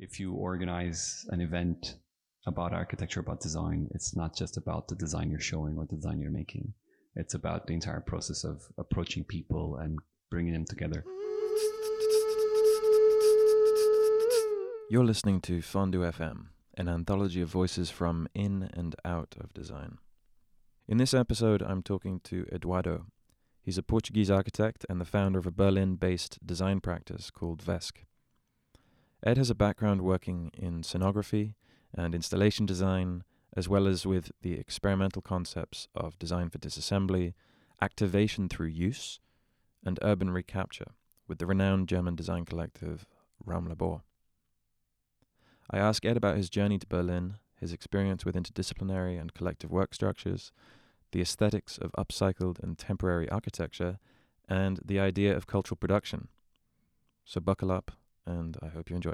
if you organize an event about architecture, about design, it's not just about the design you're showing or the design you're making. It's about the entire process of approaching people and bringing them together. You're listening to Fondue FM, an anthology of voices from in and out of design. In this episode, I'm talking to Eduardo. He's a Portuguese architect and the founder of a Berlin based design practice called VESC. Ed has a background working in scenography and installation design, as well as with the experimental concepts of design for disassembly, activation through use, and urban recapture with the renowned German design collective Raumlabor. I ask Ed about his journey to Berlin, his experience with interdisciplinary and collective work structures, the aesthetics of upcycled and temporary architecture, and the idea of cultural production. So buckle up, and I hope you enjoy.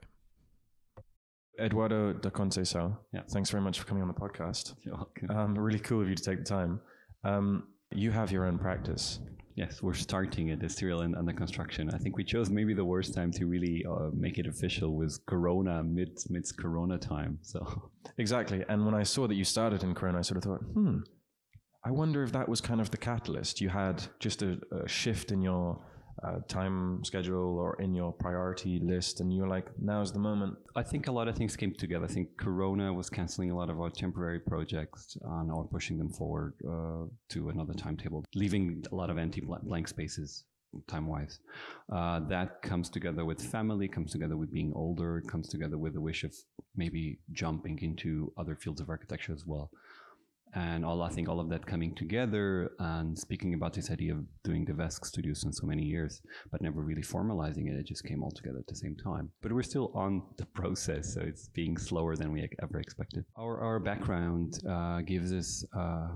Eduardo da Conceição, Yeah. thanks very much for coming on the podcast. You're welcome. Um, really cool of you to take the time. Um, you have your own practice. Yes, we're starting it. It's still in, under construction. I think we chose maybe the worst time to really uh, make it official was Corona, mid mid Corona time. So Exactly. And when I saw that you started in Corona, I sort of thought, hmm, I wonder if that was kind of the catalyst. You had just a, a shift in your uh, time schedule or in your priority list, and you're like, now's the moment. I think a lot of things came together. I think Corona was canceling a lot of our temporary projects and or pushing them forward uh, to another timetable, leaving a lot of empty blank spaces time wise. Uh, that comes together with family, comes together with being older, comes together with the wish of maybe jumping into other fields of architecture as well. And all I think all of that coming together and speaking about this idea of doing the VESC studios in so many years, but never really formalizing it, it just came all together at the same time. But we're still on the process, so it's being slower than we ever expected. Our, our background uh, gives us uh,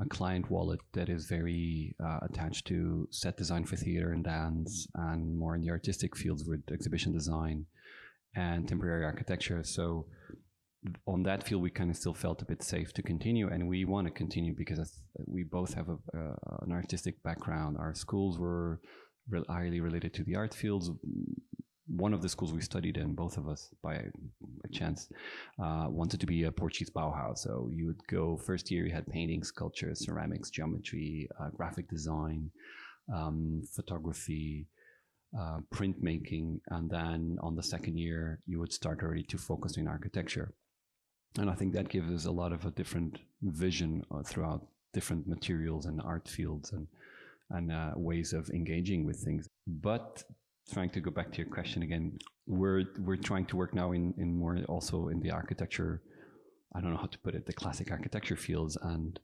a client wallet that is very uh, attached to set design for theater and dance and more in the artistic fields with exhibition design and temporary architecture. So on that field, we kind of still felt a bit safe to continue, and we want to continue because we both have a, uh, an artistic background. Our schools were re- highly related to the art fields. One of the schools we studied in, both of us by a chance, uh, wanted to be a Portuguese Bauhaus. So you would go first year, you had painting, sculpture, ceramics, geometry, uh, graphic design, um, photography, uh, printmaking, and then on the second year, you would start already to focus in architecture and I think that gives us a lot of a different vision uh, throughout different materials and art fields and and uh, ways of engaging with things. But trying to go back to your question again, we're we're trying to work now in in more also in the architecture. I don't know how to put it, the classic architecture fields, and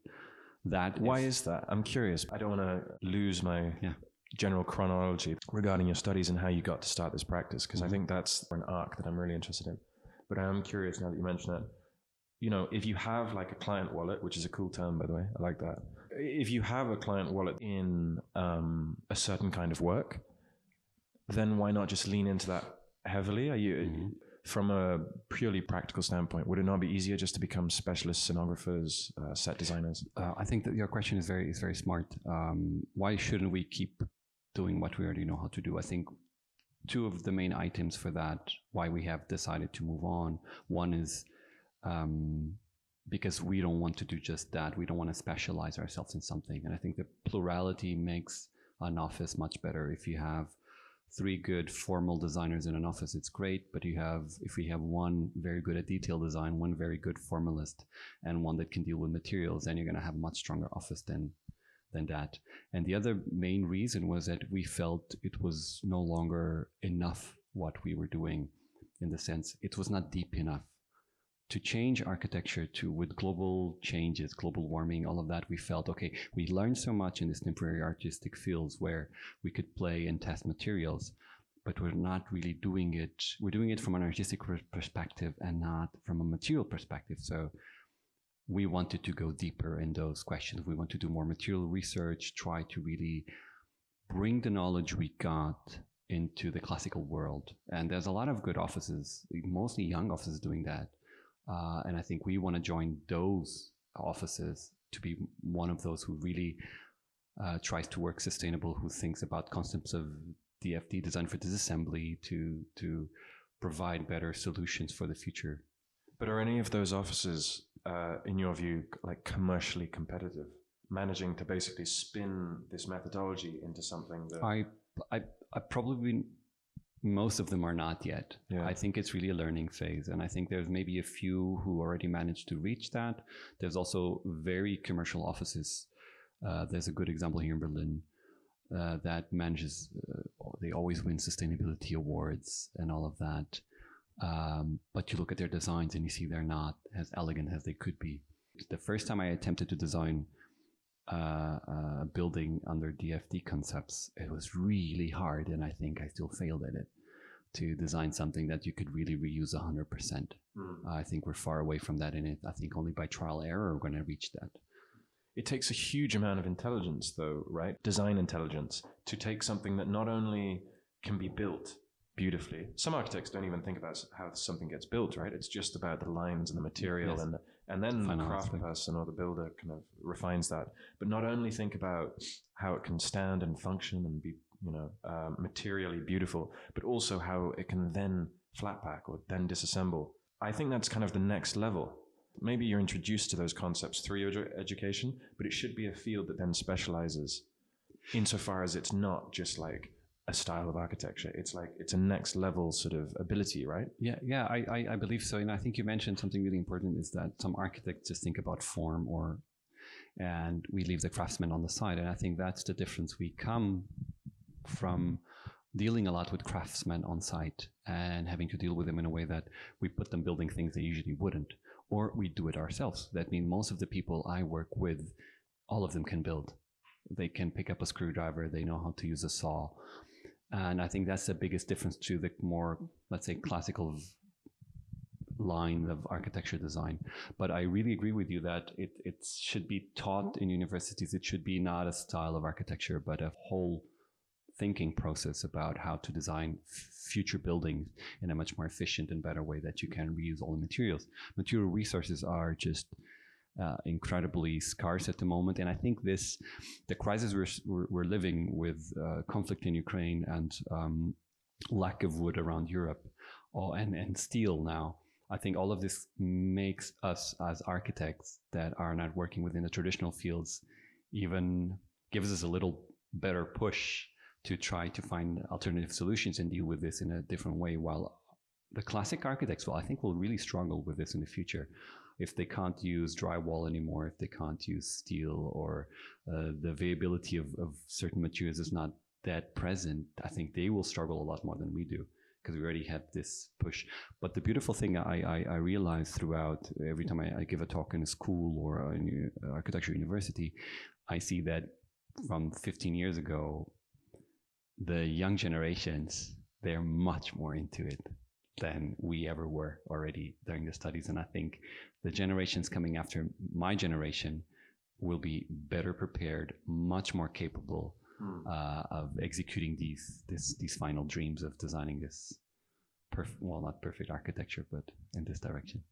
that Why is that? I'm curious. I don't want to lose my Yeah. general chronology regarding your studies and how you got to start this practice, because I think that's an arc that I'm really interested in. But I am curious now that you mention it. You know, if you have like a client wallet, which is a cool term, by the way, I like that. If you have a client wallet in um, a certain kind of work, then why not just lean into that heavily? Are you, Mhm. from a purely practical standpoint, would it not be easier just to become specialist scenographers, uh, set designers? Uh, I think that your question is very is very smart. Um, why shouldn't we keep doing what we already know how to do? I think two of the main items for that why we have decided to move on. One is um, because we don't want to do just that. We don't want to specialize ourselves in something, and I think the plurality makes an office much better. If you have three good formal designers in an office, it's great. But you have, if we have one very good at detail design, one very good formalist, and one that can deal with materials, then you're going to have a much stronger office than than that. And the other main reason was that we felt it was no longer enough what we were doing, in the sense it was not deep enough to change architecture to with global changes, global warming, all of that, we felt okay, we learned so much in this temporary artistic fields where we could play and test materials, but we're not really doing it. We're doing it from an artistic perspective and not from a material perspective. So we wanted to go deeper in those questions. We want to do more material research, try to really bring the knowledge we got into the classical world. And there's a lot of good offices, mostly young offices doing that. Uh, and I think we want to join those offices to be one of those who really uh, tries to work sustainable, who thinks about concepts of DFD, design for disassembly, to to provide better solutions for the future. But are any of those offices, uh, in your view, like commercially competitive, managing to basically spin this methodology into something that I, I, I probably most of them are not yet. Yeah. I think it's really a learning phase, and I think there's maybe a few who already managed to reach that. There's also very commercial offices. Uh, there's a good example here in Berlin uh, that manages. Uh, they always win sustainability awards and all of that. Um, but you look at their designs and you see they're not as elegant as they could be. The first time I attempted to design uh, a building under DFD concepts, it was really hard, and I think I still failed at it to design something that you could really reuse 100%. Mm. I think we're far away from that in it. I think only by trial error we're going to reach that. It takes a huge amount of intelligence, though, right? Design intelligence to take something that not only can be built beautifully. Some architects don't even think about how something gets built, right? It's just about the lines and the material yes. and the, and then the craft person or the builder kind of refines that. But not only think about how it can stand and function and be, you know, uh, materially beautiful, but also how it can then flat pack or then disassemble. I think that's kind of the next level. Maybe you're introduced to those concepts through your education, but it should be a field that then specializes insofar as it's not just like a style of architecture. It's like it's a next level sort of ability, right? Yeah, yeah, I, I, I believe so. And I think you mentioned something really important is that some architects just think about form or and we leave the craftsman on the side. And I think that's the difference. We come from dealing a lot with craftsmen on site and having to deal with them in a way that we put them building things they usually wouldn't, or we do it ourselves. That means most of the people I work with, all of them can build. They can pick up a screwdriver, they know how to use a saw, and I think that's the biggest difference to the more, let's say, classical line of architecture design. But I really agree with you that it, it should be taught in universities. It should be not a style of architecture, but a whole thinking process about how to design future buildings in a much more efficient and better way that you can reuse all the materials. Material resources are just uh, incredibly scarce at the moment. And I think this, the crisis we're, we're, living with uh, conflict in Ukraine and um, lack of wood around Europe oh, and, and steel now, I think all of this makes us as architects that are not working within the traditional fields even gives us a little better push to try to find alternative solutions and deal with this in a different way while the classic architects well i think will really struggle with this in the future if they can't use drywall anymore, if they can't use steel or uh, the availability of, of certain materials is not that present, I think they will struggle a lot more than we do because we already have this push. But the beautiful thing I, I, I realize throughout every time I, I, give a talk in a school or an architecture university, I see that from 15 years ago, the young generations, they're much more into it than we ever were already during the studies. And I think the generations coming after my generation will be better prepared, much more capable hmm. uh, of executing these this, these final dreams of designing this perfect, well, not perfect architecture, but in this direction.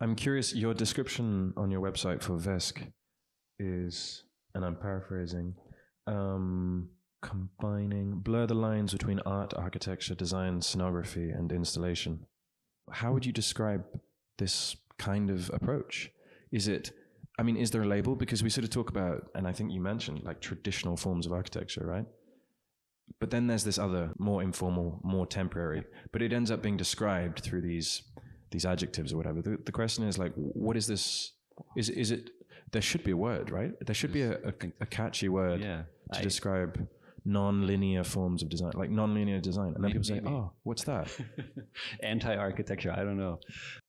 I'm curious. Your description on your website for VESC is, and I'm paraphrasing, um, combining blur the lines between art, architecture, design, scenography, and installation. How would you describe this kind of approach? Is it, I mean, is there a label? Because we sort of talk about, and I think you mentioned like traditional forms of architecture, right? But then there's this other, more informal, more temporary, but it ends up being described through these these adjectives or whatever. The, the question is like, what is this? Is is it? There should be a word, right? There should be a, a, a catchy word yeah, to I, describe non-linear forms of design, like non-linear design. And then maybe, people say, "Oh, what's that?" Anti-architecture. I don't know.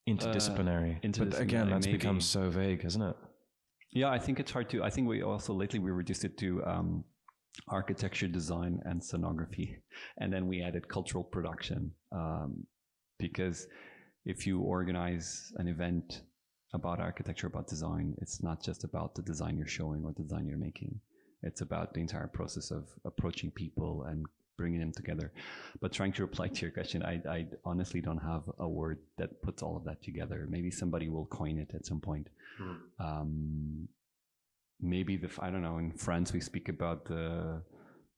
Interdisciplinary. Uh, interdisciplinary but again, that's maybe. become so vague, hasn't it? Yeah, I think it's hard to. I think we also lately we reduced it to um, architecture, design, and scenography, and then we added cultural production um, because if you organize an event about architecture, about design, it's not just about the design you're showing or the design you're making. It's about the entire process of approaching people and bringing them together. But trying to reply to your question, I, I honestly don't have a word that puts all of that together. Maybe somebody will coin it at some point. Mm. Um, maybe the I don't know. In France, we speak about the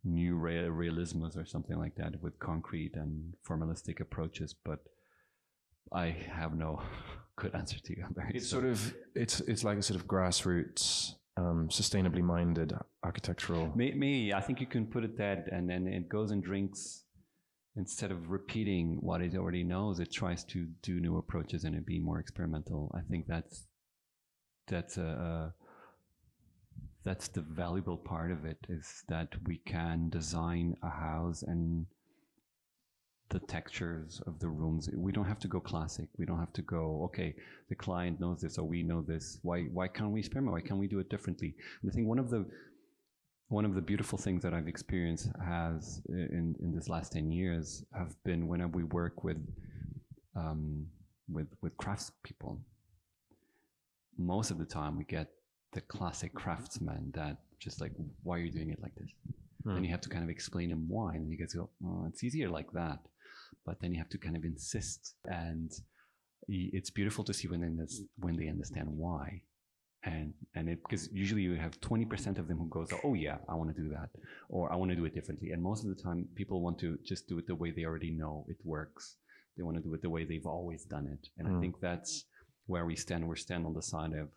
new realisms or something like that with concrete and formalistic approaches. But I have no good answer to you. Very it's sort of it's it's like a sort of grassroots, um, sustainably minded architectural. Me, I think you can put it that, and then it goes and drinks. Instead of repeating what it already knows, it tries to do new approaches and it be more experimental. I think that's that's a, that's the valuable part of it is that we can design a house and the textures of the rooms. We don't have to go classic. We don't have to go, okay, the client knows this or we know this. Why why can't we experiment? Why can't we do it differently? And I think one of the one of the beautiful things that I've experienced has in, in this last 10 years have been whenever we work with um, with with craftspeople. Most of the time we get the classic craftsman that just like, why are you doing it like this? Hmm. Then you have to kind of explain him why. And you guys go, oh, it's easier like that but then you have to kind of insist. And it's beautiful to see when they, when they understand why. And, and it, because usually you have 20% of them who goes, oh yeah, I want to do that. Or I want to do it differently. And most of the time people want to just do it the way they already know it works. They want to do it the way they've always done it. And mm. I think that's where we stand. We stand on the side of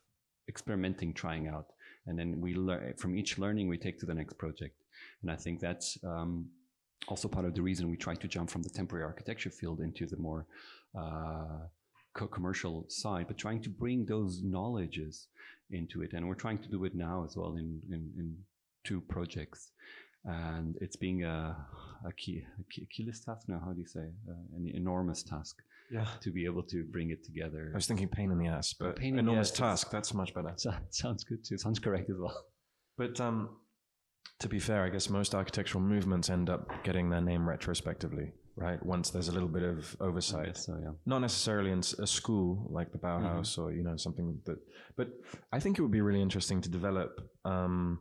experimenting, trying out. And then we learn from each learning we take to the next project. And I think that's, um, also part of the reason we try to jump from the temporary architecture field into the more uh, commercial side, but trying to bring those knowledges into it. And we're trying to do it now as well in, in, in two projects. And it's being a, a key, a key, keyless task now. How do you say? Uh, an enormous task. Yeah. To be able to bring it together. I was thinking pain in the ass, but pain enormous task. That's much better. Sounds good too. Sounds correct as well. But um, to be fair, I guess most architectural movements end up getting their name retrospectively, right? Once there's a little bit of oversight. So yeah. Not necessarily in a school like the Bauhaus mm-hmm. or you know something that, but I think it would be really interesting to develop, um,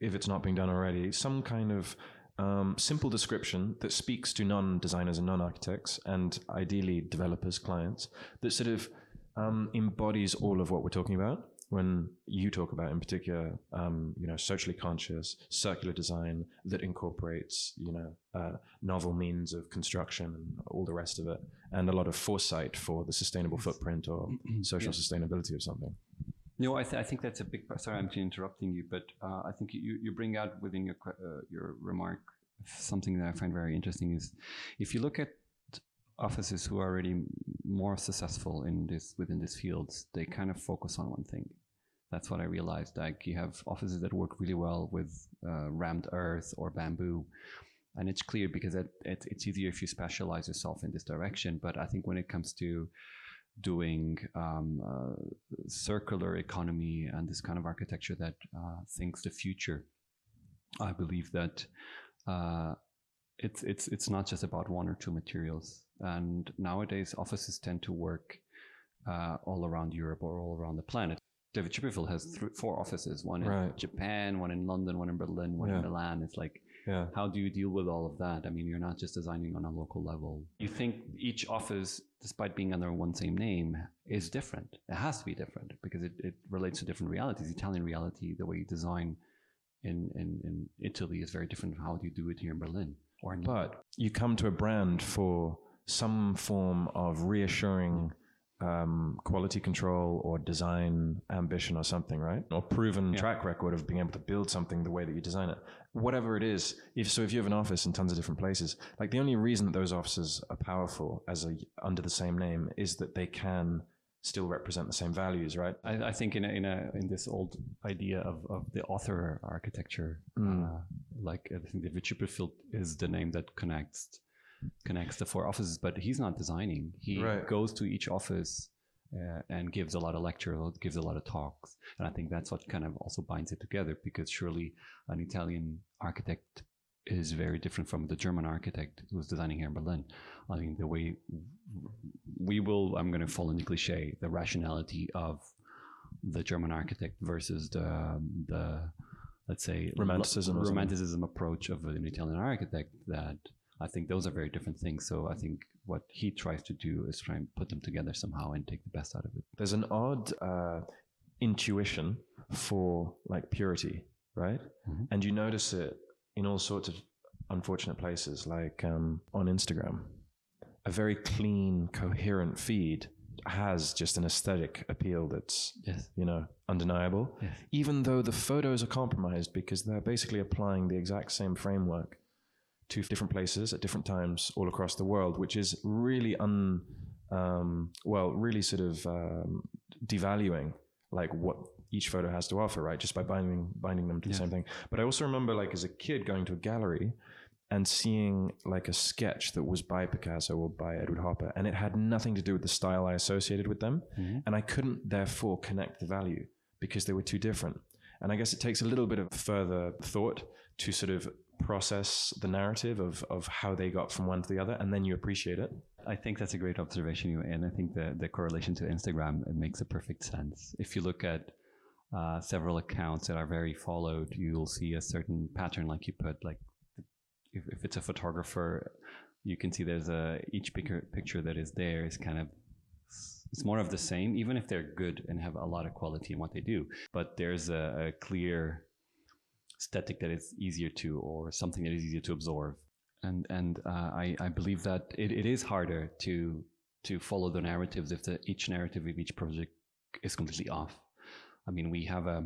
if it's not being done already, some kind of um, simple description that speaks to non-designers and non-architects, and ideally developers, clients, that sort of um, embodies all of what we're talking about when you talk about in particular um, you know socially conscious circular design that incorporates you know uh, novel means of construction and all the rest of it and a lot of foresight for the sustainable footprint or social yeah. sustainability of something no, I, th- I, think that's a big. Sorry, I'm interrupting you, but uh, I think you, you bring out within your uh, your remark something that I find very interesting is if you look at offices who are already more successful in this within these fields, they kind of focus on one thing. That's what I realized. Like you have offices that work really well with uh, rammed earth or bamboo, and it's clear because it, it, it's easier if you specialize yourself in this direction. But I think when it comes to doing um, uh, circular economy and this kind of architecture that uh, thinks the future, I believe that uh, it's it's it's not just about one or two materials. And nowadays, offices tend to work uh, all around Europe or all around the planet. David Chipperfield has three, four offices: one in right. Japan, one in London, one in Berlin, one yeah. in Milan. It's like, yeah. how do you deal with all of that? I mean, you're not just designing on a local level. You think each office, despite being under one same name, is different. It has to be different because it, it relates to different realities. Italian reality, the way you design in, in, in Italy is very different from how do you do it here in Berlin. Or in but you come to a brand for some form of reassuring um, quality control or design ambition or something, right? Or proven yeah. track record of being able to build something the way that you design it. Whatever it is. If so, if you have an office in tons of different places, like the only reason that those offices are powerful as a under the same name is that they can still represent the same values, right? I, I think in a, in a in this old idea of, of the author architecture, mm. uh, like I think David Chipperfield is the name that connects connects the four offices, but he's not designing. He right. goes to each office uh, and gives a lot of lectures, gives a lot of talks. And I think that's what kind of also binds it together because surely an Italian architect is very different from the German architect who's designing here in Berlin. I mean, the way we will, I'm going to fall into cliche, the rationality of the German architect versus the, the let's say, romanticism, romanticism approach of an Italian architect that I think those are very different things. So I think what he tries to do is try and put them together somehow and take the best out of it. There's an odd uh, intuition for like purity, right? Mm-hmm. And you notice it in all sorts of unfortunate places, like um, on Instagram. a very clean, coherent feed has just an aesthetic appeal that's Yes. you know undeniable. Yes. Even though the photos are compromised because they're basically applying the exact same framework to different places at different times all across the world, which is really un um, well, really sort of um, devaluing like what each photo has to offer, right? Just by binding binding them to the Yeah. same thing. But I also remember like as a kid going to a gallery and seeing like a sketch that was by Picasso or by Edward Hopper, and it had nothing to do with the style I associated with them, Mhm. and I couldn't therefore connect the value because they were too different. And I guess it takes a little bit of further thought to sort of process the narrative of of how they got from one to the other, and then you appreciate it. I think that's a great observation, and I think the the correlation to Instagram it makes a perfect sense. If you look at uh, several accounts that are very followed, you'll see a certain pattern, like you put, like if, if it's a photographer, you can see there's a each picture picture that is there is kind of it's more of the same, even if they're good and have a lot of quality in what they do. But there's a, a clear static that is easier to, or something that is easier to absorb. And and uh, I I believe that it, it is harder to to follow the narratives if the each narrative of each project is completely off. I mean, we have a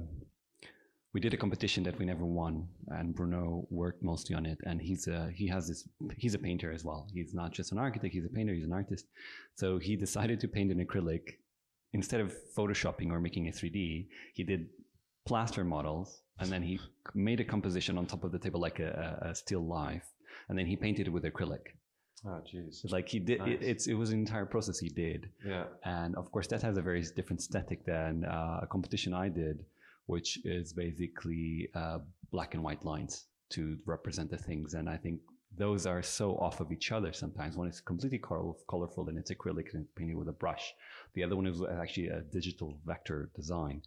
we did a competition that we never won, and Bruno worked mostly on it. And he's a he has this he's a painter as well. He's not just an architect; he's a painter. He's an artist. So he decided to paint in acrylic instead of photoshopping or making a 3D. He did plaster models, and then he made a composition on top of the table like a, a, still life, and then he painted it with acrylic. Oh, jeez. Like he did, Nice. it, it's it was an entire process he did. Yeah. And of course, that has a very different aesthetic than uh, a competition I did, which is basically uh, black and white lines to represent the things. And I think those are so off of each other sometimes. One is completely color- colorful and it's acrylic and painted with a brush. The other one is actually a digital vector design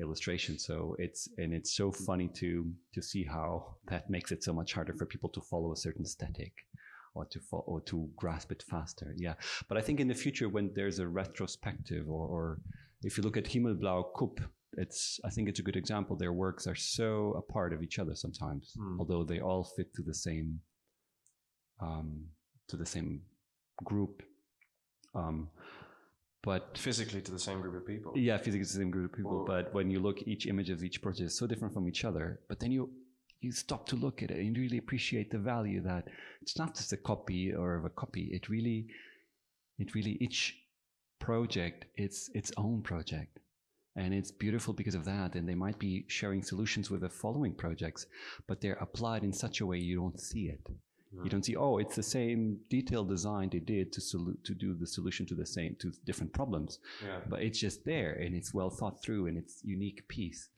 illustration. So it's and it's so funny to to see how that makes it so much harder for people to follow a certain aesthetic or to fo- or to grasp it faster. Yeah, but I think in the future when there's a retrospective or, or if you look at Himmelblau Coop, it's I think it's a good example. Their works are so a part of each other sometimes, Hmm. although they all fit to the same um, to the same group. Um, but Physically to the same group of people. yeah, physically it's the same group of people. Or- but when you look, each image of each project is so different from each other. But then you you stop to look at it and you really appreciate the value that it's not just a copy or of a copy. It really, it really each project it's its own project, and it's beautiful because of that. And they might be sharing solutions with the following projects, but they're applied in such a way you don't see it. You don't see, oh, it's the same detailed design they did to solu- to do the solution to the same to different problems Yeah. but it's just there and it's well thought through and it's unique piece.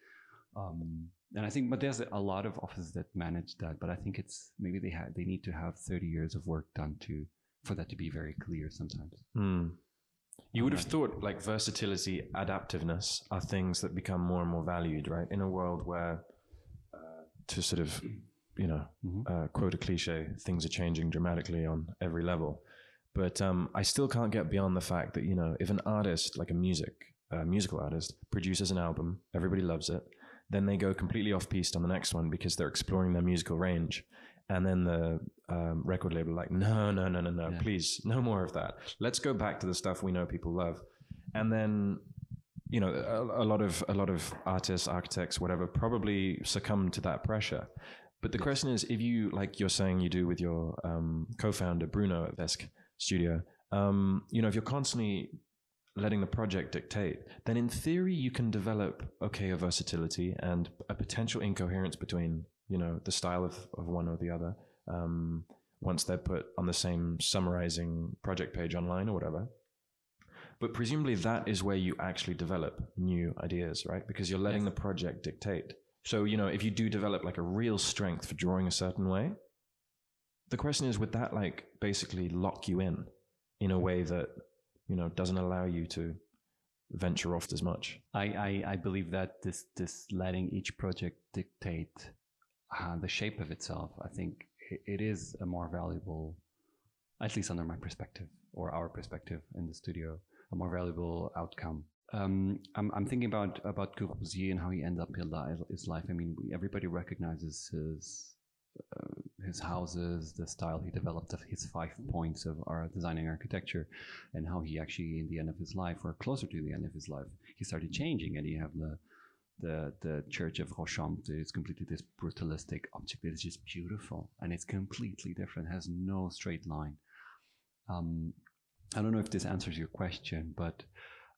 Um, and I think, but there's a lot of offices that manage that. But I think it's maybe they have they need to have 30 years of work done to for that to be very clear sometimes. Hmm. You would have thought like versatility, adaptiveness are things that become more and more valued, right? In a world where, uh, to sort of, you know, Mhm. uh, quote a cliche, things are changing dramatically on every level. But um, I still can't get beyond the fact that you know, if an artist, like a music, uh, musical artist, produces an album, everybody loves it. Then they go completely off piste on the next one because they're exploring their musical range. And then the um, record label, like, no, no, no, no, no, Yeah. please, no more of that. Let's go back to the stuff we know people love. And then, you know, a, a lot of a lot of artists, architects, whatever, probably succumb to that pressure. But the question is, if you like you're saying you do with your um, co-founder Bruno at VESC Studio, um, you know, if you're constantly letting the project dictate, then in theory you can develop okay a versatility and a potential incoherence between you know the style of, of one or the other um, once they're put on the same summarizing project page online or whatever. But presumably that is where you actually develop new ideas, right? Because you're letting Yes. the project dictate. So, you know, if you do develop like a real strength for drawing a certain way, the question is would that like basically lock you in in a way that, you know, doesn't allow you to venture off as much? I, I I believe that this this letting each project dictate uh, the shape of itself. I think it, it is a more valuable, at least under my perspective or our perspective in the studio, a more valuable outcome. Um, I'm, I'm thinking about about Corbusier and how he ended up his life. I mean, everybody recognizes his uh, his houses, the style he developed his five points of our designing architecture, and how he actually, in the end of his life, or closer to the end of his life, he started changing. And you have the the the Church of Ronchamp is completely this brutalistic object that is just beautiful, and it's completely different. Has no straight line. Um, I don't know if this answers your question, but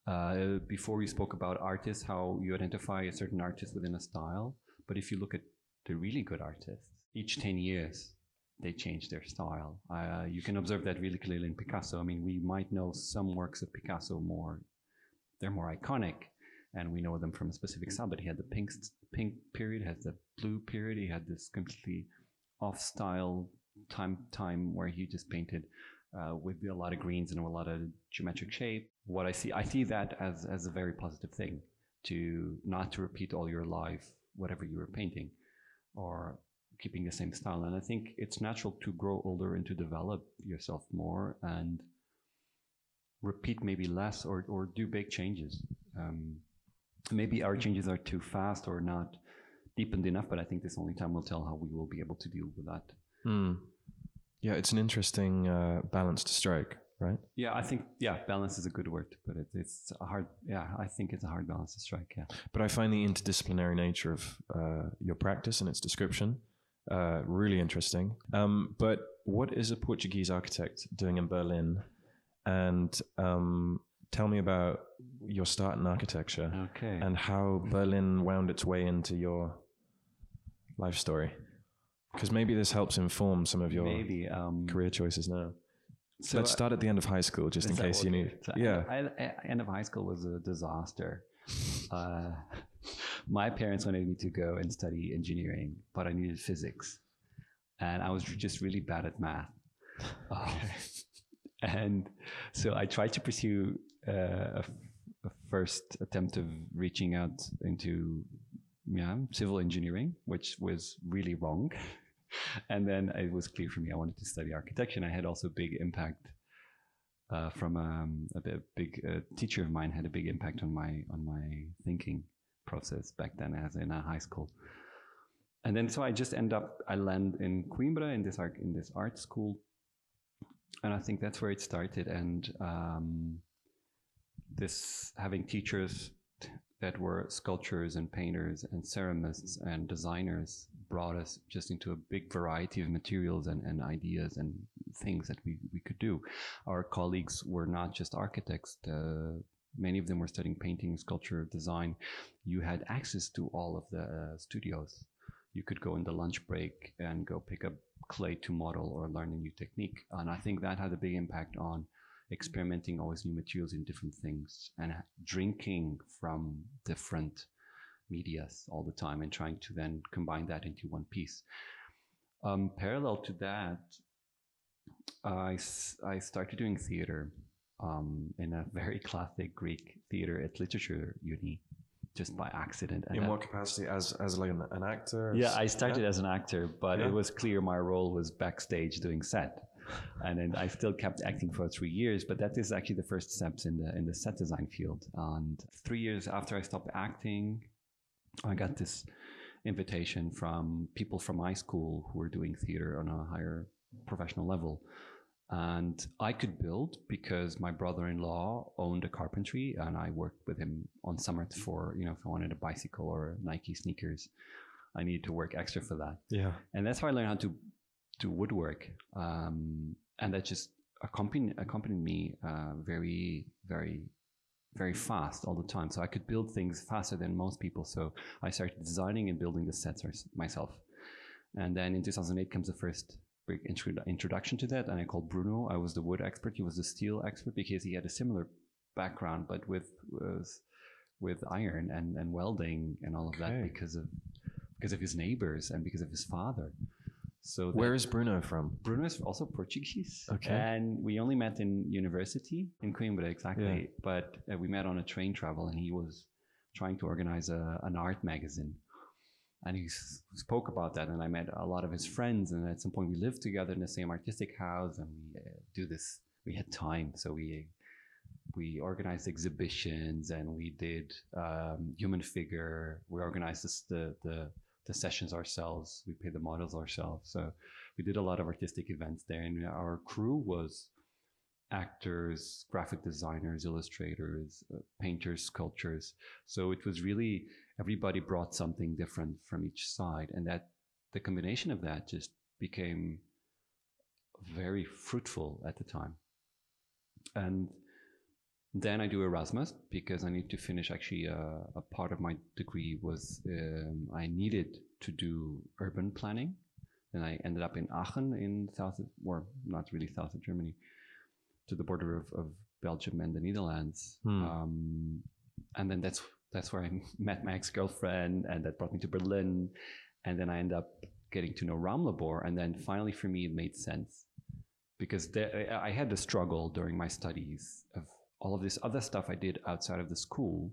uh, before we spoke about artists, how you identify a certain artist within a style. But if you look at the really good artists, each 10 years, they change their style. Uh, you can observe that really clearly in Picasso. I mean, we might know some works of Picasso more, they're more iconic, and we know them from a specific style, but he had the pink, pink period, has the blue period, he had this completely off style time, time where he just painted uh, with a lot of greens and a lot of geometric shape. What I see, I see that as, as a very positive thing to not to repeat all your life, whatever you were painting or keeping the same style. And I think it's natural to grow older and to develop yourself more and repeat maybe less or, or do big changes. Um, maybe our changes are too fast or not deepened enough, but I think this only time will tell how we will be able to deal with that. Hmm. Yeah, it's an interesting uh, balance to strike, right? Yeah, I think yeah, balance is a good word to put it. It's a hard. Yeah, I think it's a hard balance to strike. Yeah, but I find the interdisciplinary nature of uh, your practice and its description uh, really interesting. Um, but what is a Portuguese architect doing in Berlin? And um, tell me about your start in architecture okay. and how Berlin wound its way into your life story because maybe this helps inform some of your maybe, um, career choices now. So Let's start at the end of high school, just in case you need. So yeah, I, I, end of high school was a disaster. uh, my parents wanted me to go and study engineering, but I needed physics, and I was just really bad at math. Okay. and so I tried to pursue uh, a, a first attempt of reaching out into yeah, civil engineering, which was really wrong and then it was clear for me I wanted to study architecture. And I had also big impact uh, from um, a big uh, teacher of mine had a big impact on my on my thinking process back then as in a high school. And then so I just end up I land in Coimbra in this art in this art school, and I think that's where it started. And um, this having teachers that were sculptors and painters and ceramists and designers brought us just into a big variety of materials and, and ideas and things that we, we could do. Our colleagues were not just architects. Many of them were studying painting, sculpture, design. You had access to all of the uh, studios. You could go in the lunch break and go pick up clay to model or learn a new technique. And I think that had a big impact on experimenting always new materials in different things and drinking from different medias all the time and trying to then combine that into one piece. Um, parallel to that, I, I started doing theater um, in a very classic Greek theater at literature uni just by accident. And in what capacity? As as like an, an actor? Yeah, I started yeah. as an actor, but yeah. it was clear my role was backstage doing set and then I still kept acting for three years. But that is actually the first steps in the in the set design field. And three years after I stopped acting, I got this invitation from people from my school who were doing theater on a higher professional level. And I could build because my brother-in-law owned a carpentry, and I worked with him on summer for you know if I wanted a bicycle or Nike sneakers, I needed to work extra for that. Yeah, and that's how I learned how to do woodwork, um, and that just accompanied accompanied me uh, very very very fast all the time. So I could build things faster than most people. So I started designing and building the sets myself. And then in 2008 comes the first big introduction to that, and I called Bruno. I was the wood expert. He was the steel expert because he had a similar background, but with with, with iron and, and welding and all of okay. that because of because of his neighbors and because of his father. So where is Bruno from? Bruno is also Portuguese. Okay. And we only met in university in Coimbra, exactly. Yeah. But uh, we met on a train travel, and he was trying to organize a, an art magazine. And he s- spoke about that, and I met a lot of his friends. And at some point, we lived together in the same artistic house, and we uh, do this. We had time, so we we organized exhibitions, and we did um, human figure. We organized this, the the the sessions ourselves. We paid the models ourselves. So we did a lot of artistic events there, and our crew was actors, graphic designers, illustrators, uh, painters, sculptors. So it was really everybody brought something different from each side, and that the combination of that just became very fruitful at the time. And then I do Erasmus because I need to finish. Actually, uh, a part of my degree was um, I needed to do urban planning, and I ended up in Aachen in south, or not really south of Germany, to the border of, of Belgium and the Netherlands. Hmm. Um, and then that's that's where I met my ex girlfriend, and that brought me to Berlin. And then I end up getting to know Raumlabor, and then finally for me it made sense because there, I had the struggle during my studies of all of this other stuff I did outside of the school.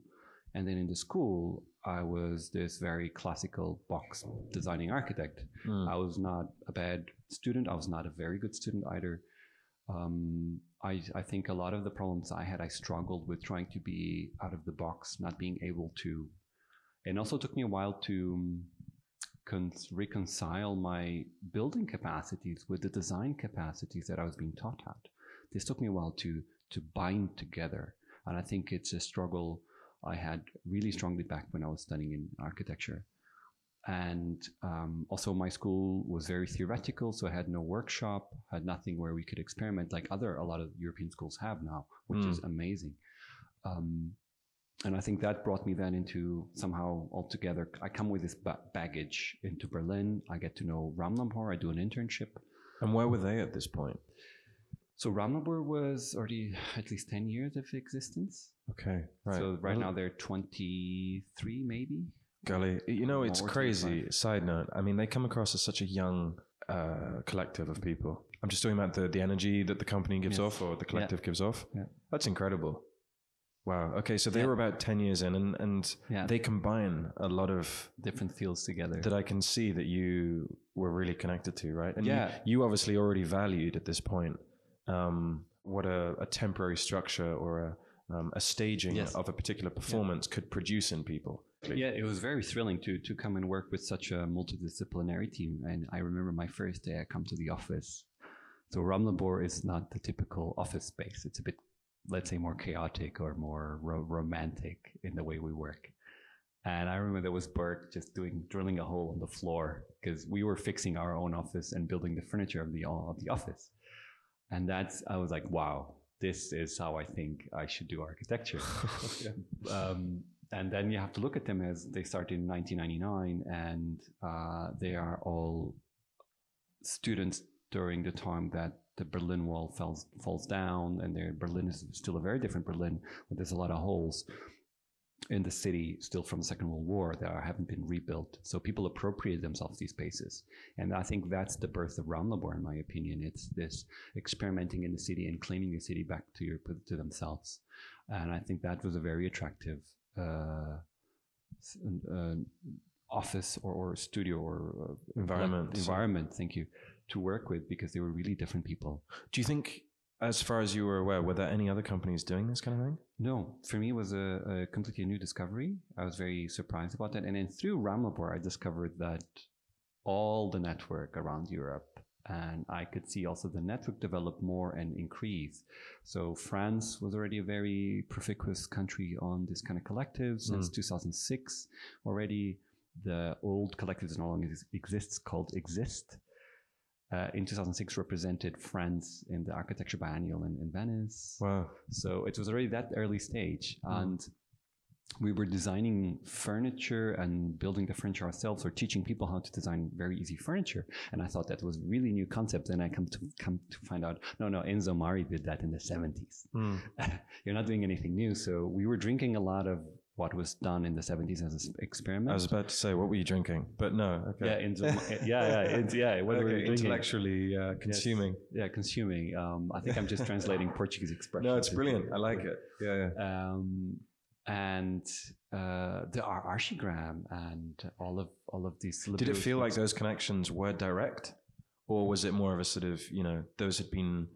And then in the school, I was this very classical box designing architect. Mm. I was not a bad student. I was not a very good student either. Um, I, I think a lot of the problems I had, I struggled with trying to be out of the box, not being able to. And also took me a while to um, con- reconcile my building capacities with the design capacities that I was being taught at. This took me a while to to bind together, and I think it's a struggle I had really strongly back when I was studying in architecture. And um, also, my school was very theoretical, so I had no workshop, had nothing where we could experiment like other a lot of European schools have now, which Mm. is amazing. Um, and I think that brought me then into somehow altogether. I come with this ba- baggage into Berlin. I get to know Raumlabor. I do an internship. And where were they at this point? So Raumlabor was already at least ten years of existence. Okay, right. So right now they're twenty three, maybe. Golly, you know, it's crazy. Side note, I mean, they come across as such a young uh, collective of people. I'm just talking about the, the energy that the company gives Yes. off or the collective gives off. Yeah. That's incredible. Wow. Okay, so they Yeah. were about 10 years in, and, and Yeah, they combine a lot of different fields together. that I can see that you were really connected to, right? And you- Yeah. you, obviously already valued at this point um, what a, a temporary structure or a, um, a staging Yes. of a particular performance could produce in people. Yeah, it was very thrilling to to come and work with such a multidisciplinary team. And I remember my first day I come to the office. So Raumlabor is not the typical office space. It's a bit, let's say, more chaotic or more ro- romantic in the way we work. And I remember there was Bert just doing drilling a hole on the floor because we were fixing our own office and building the furniture of the of the office. And that's I was like, wow, this is how I think I should do architecture. um, and then you have to look at them as they started in 1999 and uh, they are all students during the time that the Berlin Wall falls falls down and their Berlin is still a very different Berlin but there's a lot of holes in the city still from the Second World War that haven't been rebuilt so people appropriated themselves these spaces and I think that's the birth of Raumlabor in my opinion it's this experimenting in the city and claiming the city back to your to themselves and I think that was a very attractive uh, uh, office or, or studio or uh, Environment. environment. Thank you to work with because they were really different people. Do you think, as far as you were aware, were there any other companies doing this kind of thing? No, for me it was a, a completely new discovery. I was very surprised about that, and then through Raumlabor, I discovered that all the network around Europe. And I could see also the network develop more and increase. So France was already a very proficuous country on this kind of collective since hmm. 2006 already. The old collective that no longer exists called EXYZT. Uh, in 2006 represented France in the architecture biennial in, in Venice. Wow. So it was already that early stage. Mm. And we were designing furniture and building the furniture ourselves or teaching people how to design very easy furniture. And I thought that was a really new concept. And I come to come to find out, no, no, Enzo Mari did that in the 70s. Mm. You're not doing anything new. So we were drinking a lot of what was done in the 70s as an experiment. I was about to say, what were you drinking? But no. Okay. yeah, Enzo, yeah, yeah, it's, yeah. What were Okay, we drinking? intellectually uh, consuming. Yeah, consuming. Um, I think I'm just translating Portuguese expressions. No, it's brilliant. I like it. Yeah, yeah. um, and uh, the Ar- Archigram and all of all of these. Did it feel like those connections were direct, or was it more of a sort of you know those had been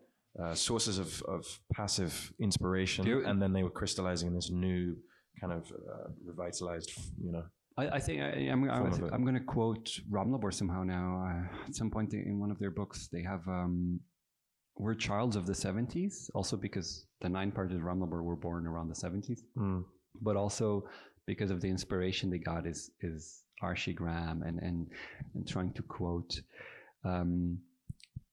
uh, sources of, of passive inspiration, There- and then they were crystallizing in this new kind of uh, revitalized, you know? I, I think I, I'm, I, Form was- I'm going to quote Raumlabor somehow now. Uh, at some point in one of their books, they have um, we're childs of the 70s, also because the nine parties of Raumlabor were born around the 70s, Mm. but also because of the inspiration they got is is Archigram and and, and trying to quote. Um,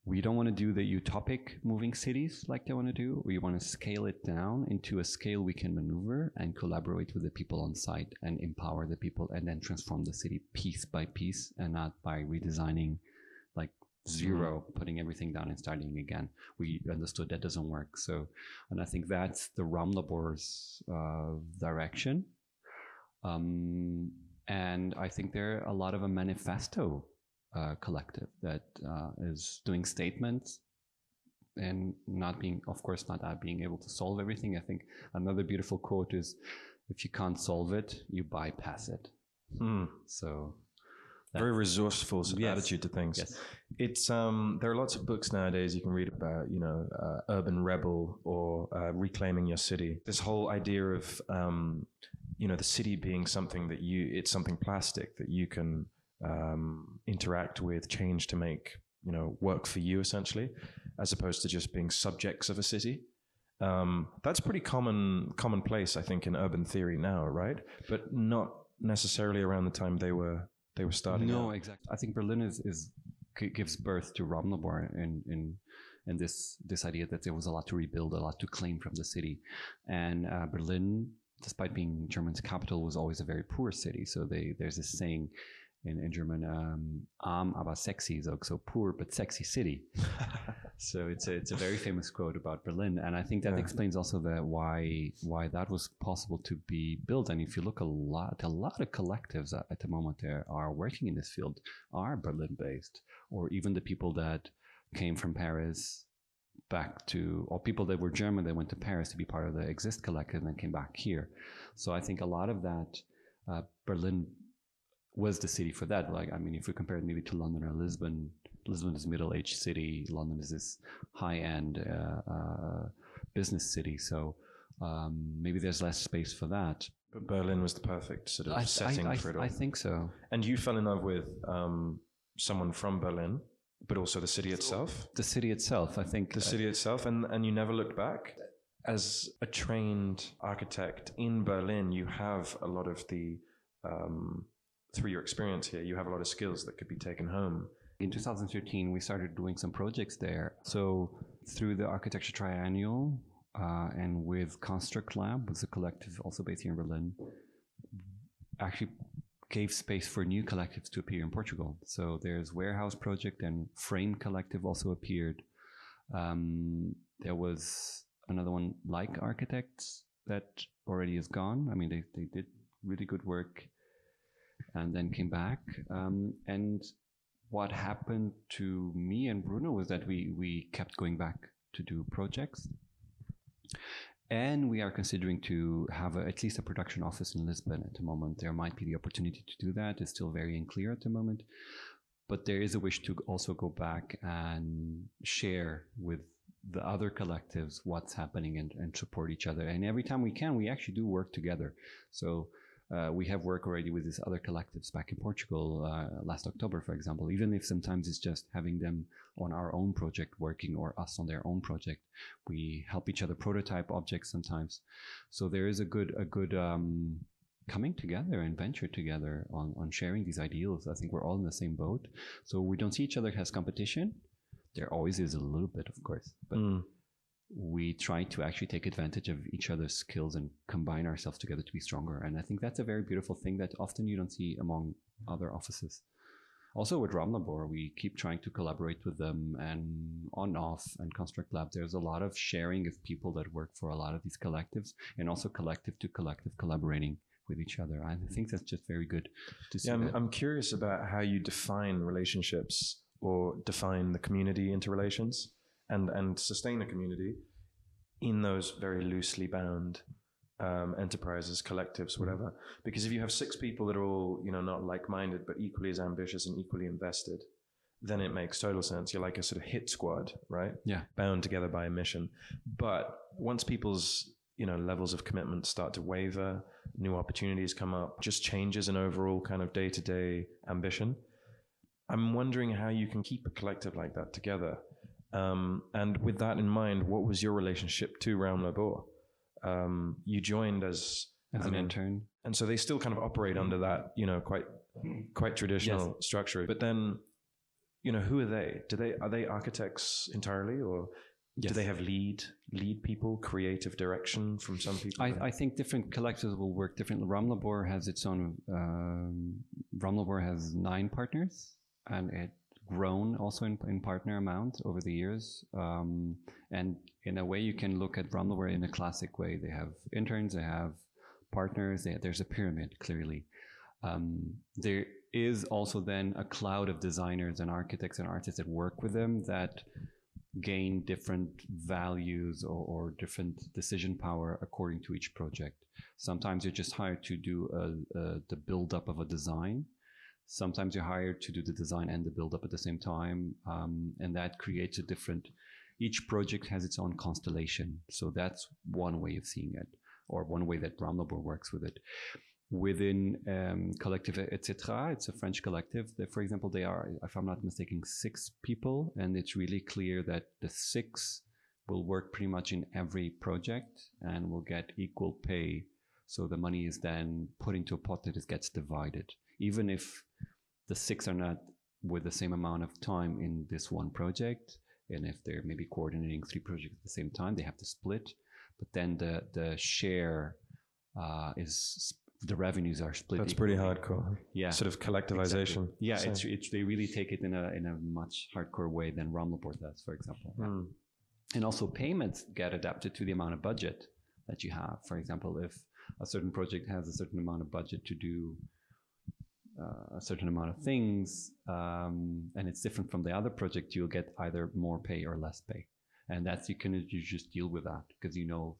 we don't want to do the utopic moving cities like they want to do. We want to scale it down into a scale we can maneuver and collaborate with the people on site and empower the people and then transform the city piece by piece and not by redesigning like zero, putting everything down and starting again. We understood that doesn't work. So, and I think that's the Raumlabor's uh, direction. Um, and I think they're a lot of a manifesto uh, collective that uh, is doing statements and not being, of course, not uh, being able to solve everything. I think another beautiful quote is, "If you can't solve it, you bypass it." Mm. So, Very resourceful Yes. attitude to things. yes, It's um, there are lots of books nowadays you can read about, you know, uh, urban rebel or uh, reclaiming your city. This whole idea of, um, you know, the city being something that you, it's something plastic that you can um, interact with, change to make, you know, work for you essentially, as opposed to just being subjects of a city. Um, that's pretty common, commonplace, I think, in urban theory now, right? But not necessarily around the time they were they were starting. no, out. exactly. I think Berlin is, is gives birth to Raumlabor in in and this this idea that there was a lot to rebuild, a lot to claim from the city, and uh, Berlin, despite being German's capital, was always a very poor city. So they there's this saying. In, in German, um, arm aber sexy, so, so poor but sexy city. So it's a, it's a very famous quote about Berlin, and I think that Yeah. explains also that why why that was possible to be built. And if you look a lot, a lot of collectives at, at the moment there are working in this field are Berlin based, or even the people that came from Paris back to, or people that were German that went to Paris to be part of the EXYZT collective and then came back here. So I think a lot of that uh, Berlin was the city for that. Like, I mean, if we compare it maybe to London or Lisbon, Lisbon is a middle-aged city. London is this high-end uh, uh, business city. So um, maybe there's less space for that. But Berlin was the perfect sort of I, setting I, I, for it all. I think so. and you fell in love with um, someone from Berlin, but also the city itself. The city itself, I think. The city itself, and, and you never looked back. As a trained architect in Berlin, you have a lot of the, um, through your experience here, you have a lot of skills that could be taken home. in 2013 we started doing some projects there. So through the architecture triennial uh, and with construct lab was a collective also based here in berlin actually gave space for new collectives to appear in portugal. So there's warehouse project and frame collective also appeared. Um, there was another one like architects that already is gone. I mean they, they did really good work and then came back um, and what happened to me and Bruno was that we we kept going back to do projects, and we are considering to have a, at least a production office in Lisbon at the moment. There might be the opportunity to do that. It's still very unclear at the moment, but there is a wish to also go back and share with the other collectives what's happening and, and support each other. And every time we can, we actually do work together. So uh, we have work already with these other collectives back in Portugal uh, last October, for example. Even if sometimes it's just having them on our own project working or us on their own project, we help each other prototype objects sometimes. So there is a good a good um, coming together and venture together on on sharing these ideals. I think we're all in the same boat, so we don't see each other as competition. There always is a little bit, of course, but Mm. We try to actually take advantage of each other's skills and combine ourselves together to be stronger. And I think that's a very beautiful thing that often you don't see among other offices. Also with Raumlabor, we keep trying to collaborate with them and on off and Construct Lab. There's a lot of sharing of people that work for a lot of these collectives and also collective to collective collaborating with each other. I think that's just very good to see. Yeah, I'm. I'm curious about how you define relationships or define the community interrelations and, and sustain a community in those very loosely bound um, enterprises, collectives, whatever. Because if you have six people that are all, you know, not like-minded, but equally as ambitious and equally invested, then it makes total sense. You're like a sort of hit squad, right? Yeah. Bound together by a mission. But once people's you know levels of commitment start to waver, new opportunities come up, just changes in overall kind of day to day ambition. I'm wondering how you can keep a collective like that together. Um, and with that in mind, what was your relationship to Raumlabor? Um, you joined as as an intern, and so they still kind of operate under that, you know, quite quite traditional yes. structure. But then, you know, who are they? Do they are they architects entirely, or yes. do they have lead lead people, creative direction from some people? I, I think different collectives will work differently. Raumlabor has its own. Um, Raumlabor has nine partners, and it grown also in, in partner amount over the years. Um, and in a way, you can look at Labor in a classic way. They have interns, they have partners. They, there's a pyramid clearly. Um, there is also then a cloud of designers and architects and artists that work with them that gain different values or, or different decision power according to each project. Sometimes you're just hired to do a, a, the build up of a design. Sometimes you're hired to do the design and the build up at the same time. Um, and that creates a different, each project has its own constellation. So that's one way of seeing it, or one way that Raumlabor works with it within um, Collective Etc. It's a French collective. That, for example, they are, if I'm not mistaken, six people, and it's really clear that the six will work pretty much in every project and will get equal pay. So the money is then put into a pot that it gets divided, even if the six are not with the same amount of time in this one project. And if they're maybe coordinating three projects at the same time, they have to split. But then the the share uh, is the revenues are split. That's pretty hardcore. Yeah, sort of collectivization. Exactly. Yeah, so. it's, it's they really take it in a in a much hardcore way than Raumlabor does, for example. Mm. And also payments get adapted to the amount of budget that you have. For example, if a certain project has a certain amount of budget to do uh, a certain amount of things, um, and it's different from the other project, you'll get either more pay or less pay, and that's you can you just deal with that because you know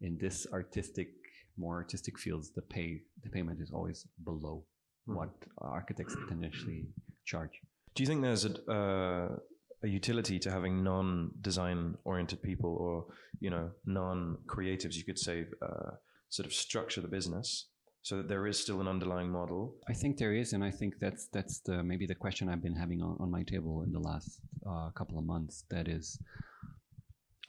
in this artistic more artistic fields, the pay the payment is always below mm. what architects can initially charge. Do you think there's a, uh, a utility to having non-design oriented people, or you know, non-creatives, you could say, uh, sort of structure the business so that there is still an underlying model? I think there is, and I think that's that's the maybe the question I've been having on, on my table in the last uh, couple of months. That is,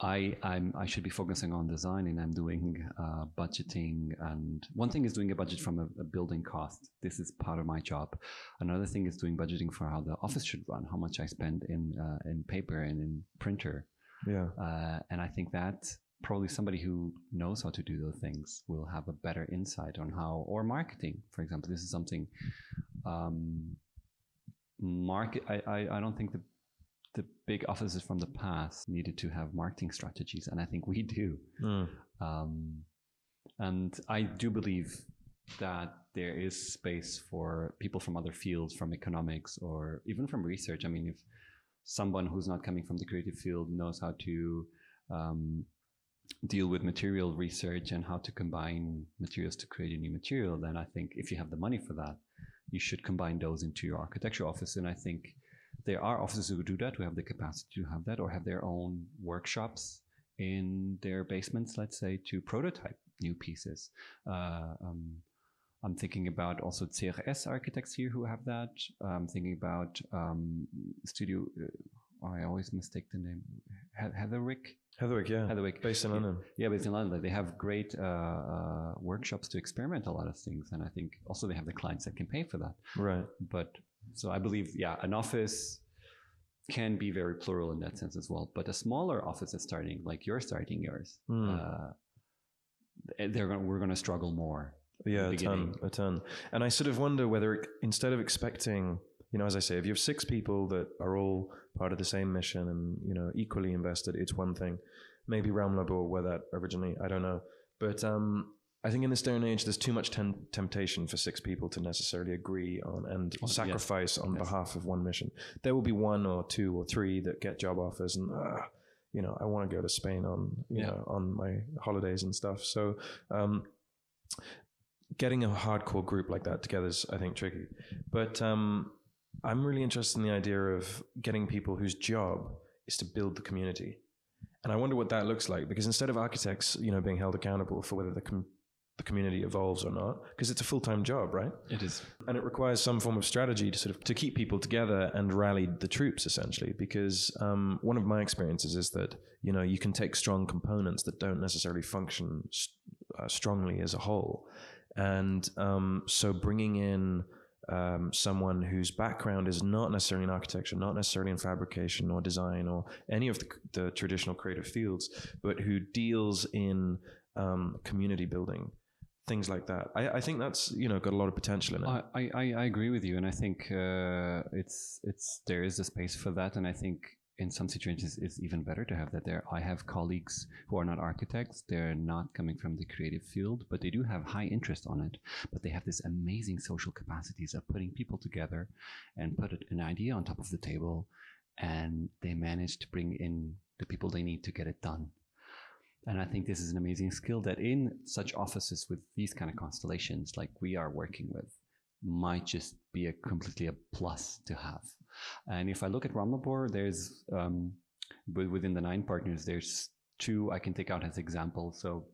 I I'm, i should be focusing on design and I'm doing uh, budgeting. And one thing is doing a budget from a, a, building cost. This is part of my job. Another thing is doing budgeting for how the office should run, how much I spend in uh, in paper and in printer. Yeah. Uh, and I think that probably somebody who knows how to do those things will have a better insight on how, or marketing, for example. This is something. Um, market. I, I, I don't think the the big offices from the past needed to have marketing strategies, and I think we do. Mm. Um, and I do believe that there is space for people from other fields, from economics or even from research. I mean, if someone who's not coming from the creative field knows how to um, deal with material research and how to combine materials to create a new material, then I think if you have the money for that, you should combine those into your architecture office. And I think there are offices who do that, who have the capacity to have that, or have their own workshops in their basements, let's say, to prototype new pieces. Uh, um, I'm thinking about also CRS architects here who have that. I'm thinking about um, Studio. Uh, I always mistake the name. Heatherwick. Heatherwick, yeah. Heatherwick. Based in London. Yeah, based in London. They have great uh, uh, workshops to experiment a lot of things. And I think also they have the clients that can pay for that. Right. But so I believe, yeah, an office can be very plural in that sense as well. But a smaller office is starting, like you're starting yours, mm. uh, they're going we're going to struggle more. Yeah, a ton, a ton. And I sort of wonder whether instead of expecting, you know, as I say, if you have six people that are all part of the same mission and you know equally invested, it's one thing. Maybe Raumlabor were that originally, I don't know. But um, I think in this day and age, there's too much tem- temptation for six people to necessarily agree on and sacrifice yes. on yes. behalf of one mission. There will be one or two or three that get job offers, and uh, you know, I want to go to Spain on you yeah. know on my holidays and stuff. So, um, getting a hardcore group like that together is, I think, tricky. But um, I'm really interested in the idea of getting people whose job is to build the community And I wonder what that looks like because instead of architects, you know, being held accountable for whether the, com- the community evolves or not, because it's a full time job, right? It is. And it requires some form of strategy to sort of to keep people together and rally the troops, essentially. Because um, one of my experiences is that you know you can take strong components that don't necessarily function uh, strongly as a whole, and um, so bringing in um, someone whose background is not necessarily in architecture, not necessarily in fabrication or design or any of the, the traditional creative fields, but who deals in um, community building, things like that. I, I, think that's you know got a lot of potential in it. I, I, I agree with you, and I think uh, it's it's there is a space for that, and I think in some situations it's even better to have that there. I have colleagues who are not architects, they're not coming from the creative field, but they do have high interest on it. But they have this amazing social capacities of putting people together and put an idea on top of the table, and they manage to bring in the people they need to get it done. And I think this is an amazing skill that in such offices with these kind of constellations, like we are working with, might just be a completely a plus to have. And if I look at Raumlabor, there's um, within the nine partners, there's two I can take out as examples. So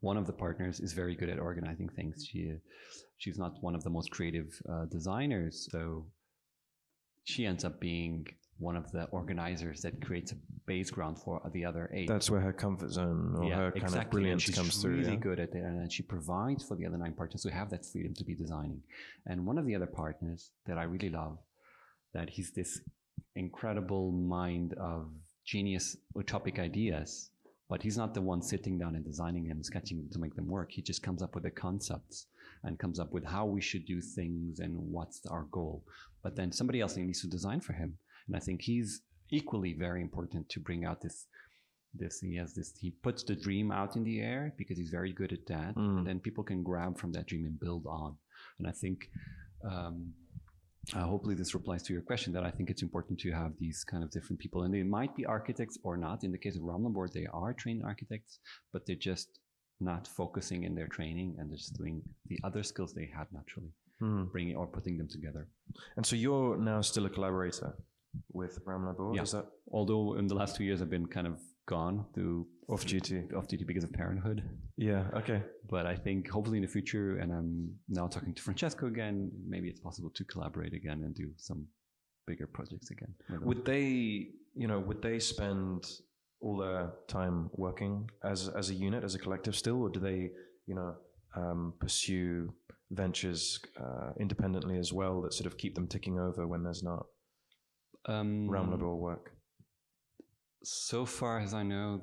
one of the partners is very good at organizing things. She she's not one of the most creative uh, designers, so she ends up being one of the organizers that creates a base ground for the other eight. That's where her comfort zone or yeah, her kind exactly. of brilliance she's comes really through. Really yeah? good at it, and she provides for the other nine partners who have that freedom to be designing. And one of the other partners that I really love, that he's this incredible mind of genius utopic ideas, but he's not the one sitting down and designing them, sketching them to make them work. He just comes up with the concepts and comes up with how we should do things and what's our goal. But then somebody else needs to design for him. And I think he's equally very important to bring out this this he has this he puts the dream out in the air because he's very good at that mm. and then people can grab from that dream and build on and i think um, uh, hopefully this replies to your question that i think it's important to have these kind of different people and they might be architects or not in the case of Raumlabor they are trained architects but they're just not focusing in their training and they're just doing the other skills they had naturally mm. bringing or putting them together and so you're now still a collaborator with Raumlabor? Yeah. Is that although in the last two years I've been kind of gone to off duty, off duty because of parenthood. Yeah. Okay. But I think hopefully in the future, and I'm now talking to Francesco again. Maybe it's possible to collaborate again and do some bigger projects again. Would they, you know, would they spend all their time working as as a unit, as a collective still, or do they, you know, um, pursue ventures uh, independently as well that sort of keep them ticking over when there's not um, work? So far as I know,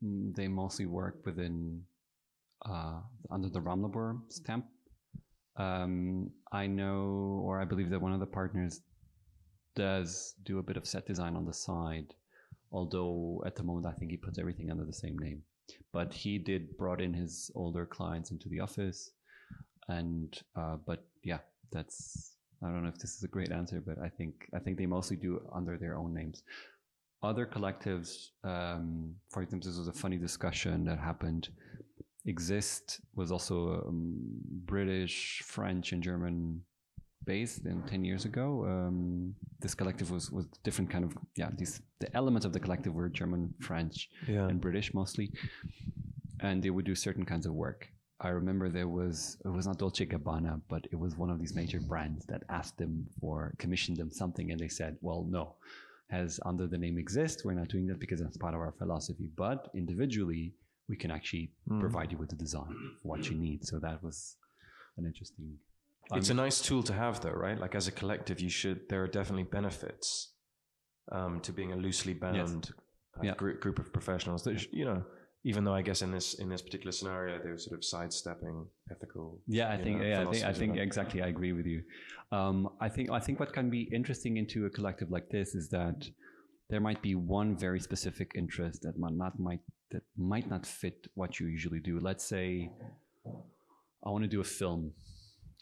they mostly work within uh, under the Raumlabor stamp. Um, I know, or I believe that one of the partners does do a bit of set design on the side, although at the moment I think he puts everything under the same name. But he did brought in his older clients into the office, and uh, but yeah, that's I don't know if this is a great answer, but I think I think they mostly do under their own names. Other collectives, um, for example, this was a funny discussion that happened. EXYZT was also um, British, French, and German based in 10 years ago um, this collective was was different kind of yeah these the elements of the collective were german french yeah. and british mostly and they would do certain kinds of work I remember there was it was not Dolce Gabbana, but it was one of these major brands that asked them for commissioned them something, and they said, "Well, no, as under the name EXYZT, we're not doing that because that's part of our philosophy. But individually, we can actually mm. provide you with the design what you need." So that was an interesting. It's a nice tool to have, though, right? Like as a collective, you should. There are definitely benefits um, to being a loosely bound yes. uh, yeah. group, group of professionals. That you know even though I guess in this in this particular scenario they were sort of sidestepping ethical. Yeah, I think know, yeah, I think I think exactly. I agree with you. Um, I think I think what can be interesting into a collective like this is that there might be one very specific interest that might not might that might not fit what you usually do. Let's say I want to do a film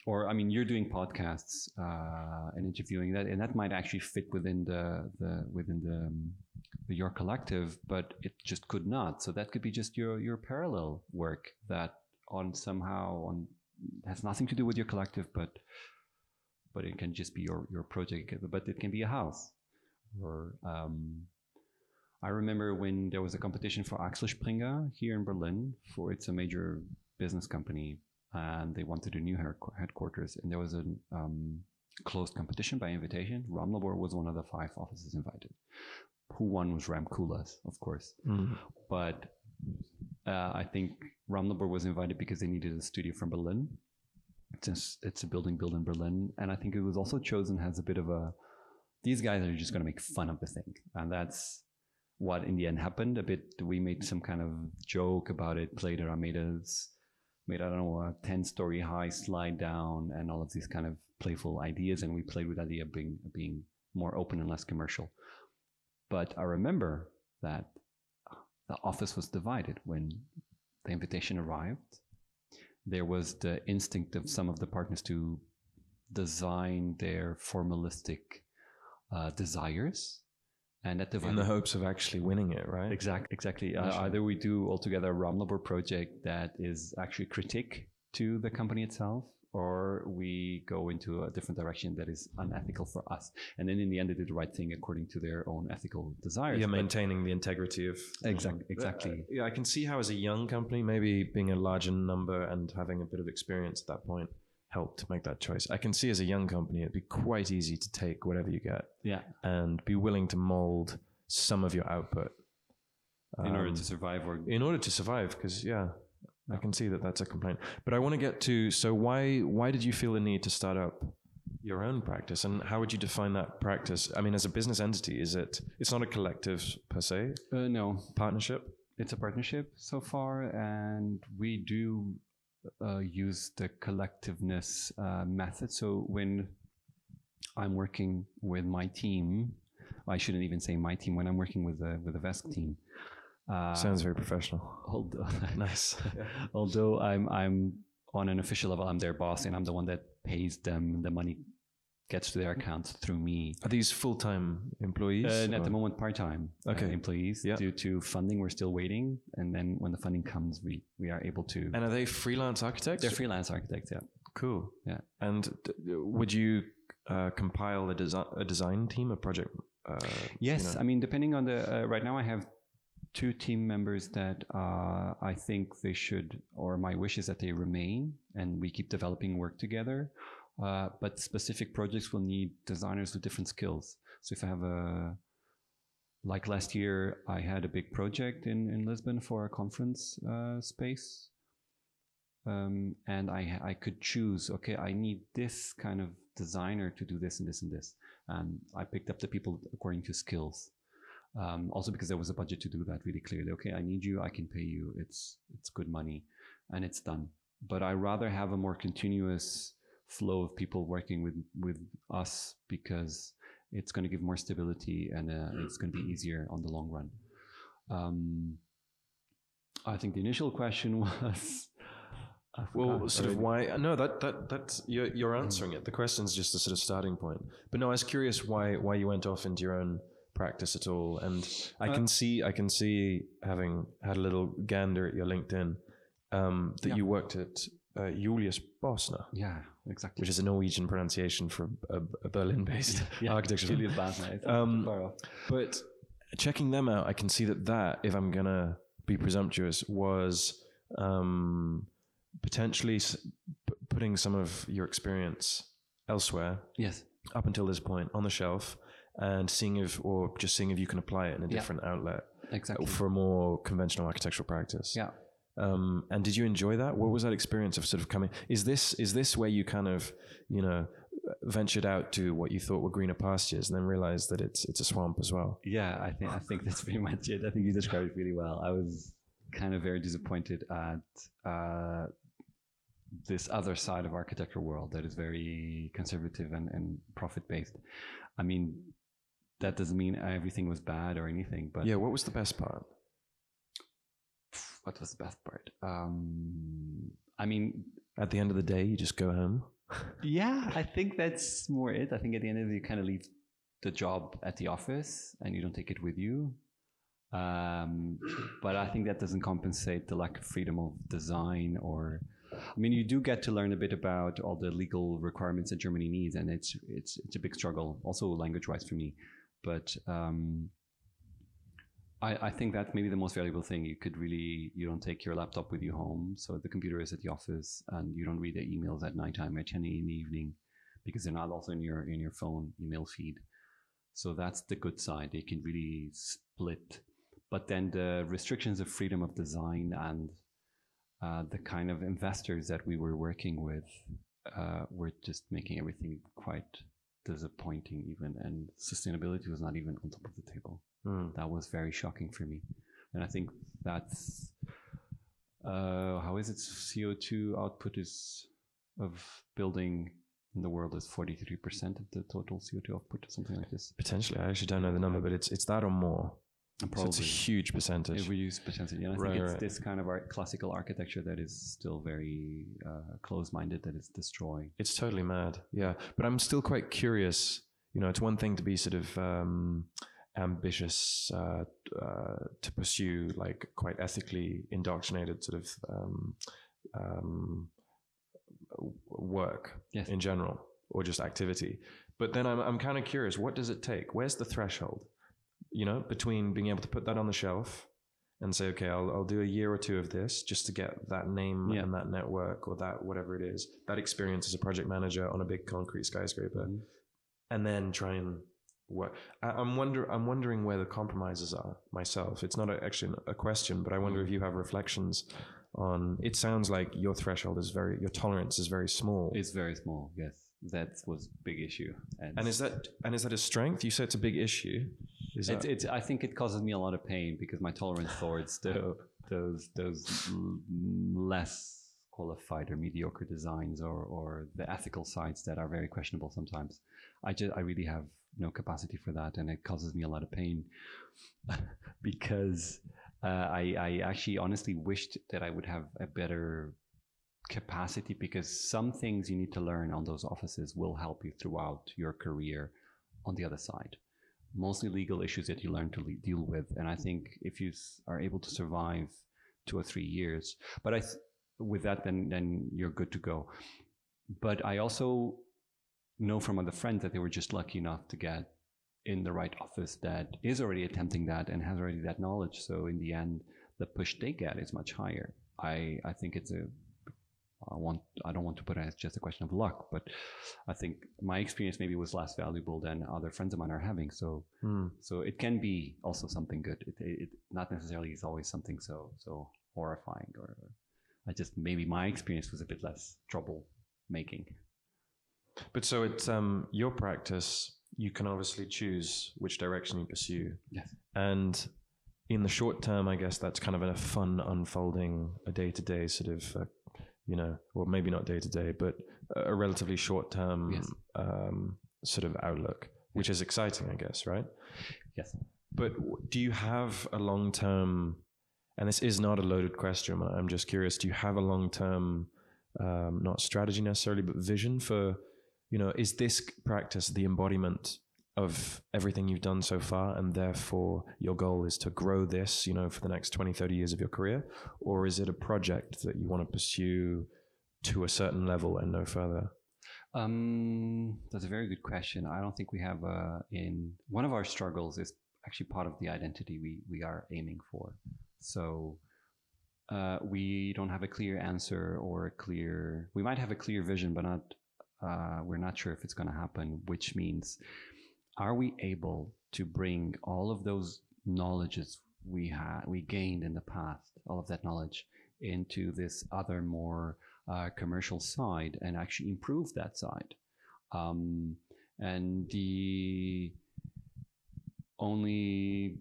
or I mean, you're doing podcasts uh, and interviewing that, and that might actually fit within the the within the, um, the, your collective, but it just could not. So that could be just your your parallel work that on somehow on has nothing to do with your collective, but but it can just be your your project. But it can be a house, or um, I remember when there was a competition for Axel Springer here in Berlin for it's a major business company and they wanted a new headquarters and there was a um, closed competition by invitation. Raumlabor was one of the five offices invited. Who won was Rem Koolhaas, of course. Mm. But uh, I think Raumlabor was invited because they needed a studio from Berlin. It's, it's a building built in Berlin. And I think it was also chosen as a bit of a, these guys are just going to make fun of the thing. And that's what in the end happened. A bit, we made some kind of joke about it, played it, I made us, made, I don't know, a 10 story high slide down and all of these kind of playful ideas. And we played with the idea of being, being more open and less commercial. But I remember that the office was divided when the invitation arrived. There was the instinct of some of the partners to design their formalistic uh, desires, and at the in the hopes of actually winning it, right? Exactly, exactly. Uh, either we do altogether a Raumlabor project that is actually critique to the company itself, or we go into a different direction that is unethical for us. And then in the end, they did the right thing according to their own ethical desires. Yeah, maintaining the integrity of exactly, exactly. Uh, yeah, I can see how as a young company, maybe being a larger number and having a bit of experience at that point helped to make that choice. I can see as a young company, it'd be quite easy to take whatever you get, yeah, and be willing to mold some of your output in um, order to survive, or in order to survive, because yeah, I can see that that's a complaint. But I want to get to so why why did you feel the need to start up your own practice and how would you define that practice? I mean, as a business entity, is it it's not a collective per se? Uh, no, partnership. It's a partnership so far, and we do uh, use the collectiveness uh, method. So when I'm working with my team, I shouldn't even say my team. When I'm working with the with the VESC team, uh, Sounds very professional. Although, nice. although I'm I'm on an official level, I'm their boss, and I'm the one that pays them. The money gets to their account through me. Are these full time employees? Uh, at the moment, part time uh, okay. uh, employees. Yeah. Due to funding, we're still waiting, and then when the funding comes, we we are able to. And are they freelance architects? They're freelance architects. Yeah. Cool. Yeah. And would you uh, compile a, desi- a design team, a project? Uh, yes, you know? I mean, depending on the uh, right now, I have two team members that uh, I think they should, or my wish is that they remain and we keep developing work together. Uh, but specific projects will need designers with different skills. So if I have a, like last year, I had a big project in, in Lisbon for a conference uh, space. Um, and I, I could choose, okay, I need this kind of designer to do this and this and this. And I picked up the people according to skills. Um, also because there was a budget to do that really clearly. Okay, I need you, I can pay you. It's it's good money, and it's done. But I rather have a more continuous flow of people working with with us because it's going to give more stability and uh, it's going to be easier on the long run. Um, I think the initial question was. Well, sort of why? No, that that that's you're, you're answering it. The question is just a sort of starting point. But no, I was curious why why you went off into your own practice at all. And I uh, can see, I can see, having had a little gander at your LinkedIn, um, that yeah. you worked at uh, Julius Bosner. Yeah, exactly. Which is a Norwegian pronunciation for a, a Berlin-based yeah, architecture. Julius Bosner. Um, but checking them out, I can see that that, if I'm gonna be presumptuous, was um, potentially s- p- putting some of your experience elsewhere. Yes. Up until this point on the shelf, and seeing if, or just seeing if you can apply it in a different yeah. outlet. Exactly. For a more conventional architectural practice. Yeah. Um, and did you enjoy that? What was that experience of sort of coming? Is this is this where you kind of you know ventured out to what you thought were greener pastures and then realized that it's it's a swamp as well? Yeah, I think I think that's pretty much it. I think you described it really well. I was kind of very disappointed at uh, this other side of architecture world that is very conservative and, and profit based. I mean, that doesn't mean everything was bad or anything. But yeah, what was the best part? What was the best part? Um, I mean, at the end of the day, you just go home. yeah, I think that's more it. I think at the end of it, you kind of leave the job at the office and you don't take it with you. Um, but I think that doesn't compensate the lack of freedom of design or. I mean, you do get to learn a bit about all the legal requirements that Germany needs, and it's it's it's a big struggle, also language-wise for me. But um, I, I think that's maybe the most valuable thing. You could really, you don't take your laptop with you home. So the computer is at the office and you don't read the emails at nighttime at 10 in the evening because they're not also in your, in your phone email feed. So that's the good side. They can really split. But then the restrictions of freedom of design and uh, the kind of investors that we were working with uh, were just making everything quite disappointing even and sustainability was not even on top of the table Mm. that was very shocking for me and i think that's uh, how is it co2 output is of building in the world is 43% of the total co2 output or something like this Potentially, I actually don't know the number, but it's it's that or more. And So it's a huge percentage. Reduced potentially. And I Right, think it's right. this kind of art, classical architecture that is still very uh, close-minded that is destroying. It's totally mad. Yeah. But I'm still quite curious. You know, it's one thing to be sort of um, ambitious, uh, uh, to pursue like quite ethically indoctrinated sort of um, um, work Yes. in general or just activity. But then I'm, I'm kind of curious what does it take? Where's the threshold? You know, between being able to put that on the shelf and say, okay, I'll, I'll do a year or two of this just to get that name Yeah. and that network or that whatever it is, that experience as a project manager on a big concrete skyscraper, Mhm. and then try and work. I, I'm wonder I'm wondering where the compromises are myself. It's not a, actually a question, but I wonder if you have reflections on. It sounds like your threshold is very, your tolerance is very small. It's very small. Yes, that was big issue. and is that and is that a strength? You say it's a big issue. Is it's, that, it's, I think it causes me a lot of pain because my tolerance towards the, those those less qualified or mediocre designs or, or the ethical sides that are very questionable sometimes. I just I really have no capacity for that, and it causes me a lot of pain because uh, I I actually honestly wished that I would have a better capacity because some things you need to learn on those offices will help you throughout your career on the other side mostly legal issues that you learn to le- deal with. And I think if you are able to survive two or three years, but I, th- with that, then then you're good to go. But I also know from other friends that they were just lucky enough to get in the right office that is already attempting that and has already that knowledge. So in the end, the push they get is much higher. I I think it's a I want I don't want to put it as just a question of luck, but I think my experience maybe was less valuable than other friends of mine are having. So Hmm. so it can be also something good. It, it, it not necessarily is always something so so horrifying or, or I just maybe my experience was a bit less trouble making. But so it's um, your practice. You can obviously choose which direction you pursue, Yes. and in the short term, I guess that's kind of a fun unfolding, a day to day sort of, uh, you know, or maybe not day to day, but a relatively short term Yes. um, sort of outlook, which is exciting, I guess, right? Yes. But do you have a long term? And this is not a loaded question. I'm just curious. Do you have a long term, um, not strategy necessarily, but vision for, you know, is this practice the embodiment of everything you've done so far, and therefore your goal is to grow this, you know, for the next 20, 30 years of your career, or is it a project that you want to pursue to a certain level and no further? Um, that's a very good question. I don't think we have uh, in one of our struggles is actually part of the identity we we are aiming for. So uh, we don't have a clear answer or a clear. We might have a clear vision, but not. Uh, we're not sure if it's going to happen. Which means, are we able to bring all of those knowledges we had we gained in the past, all of that knowledge, into this other more uh, commercial side and actually improve that side. Um, and the only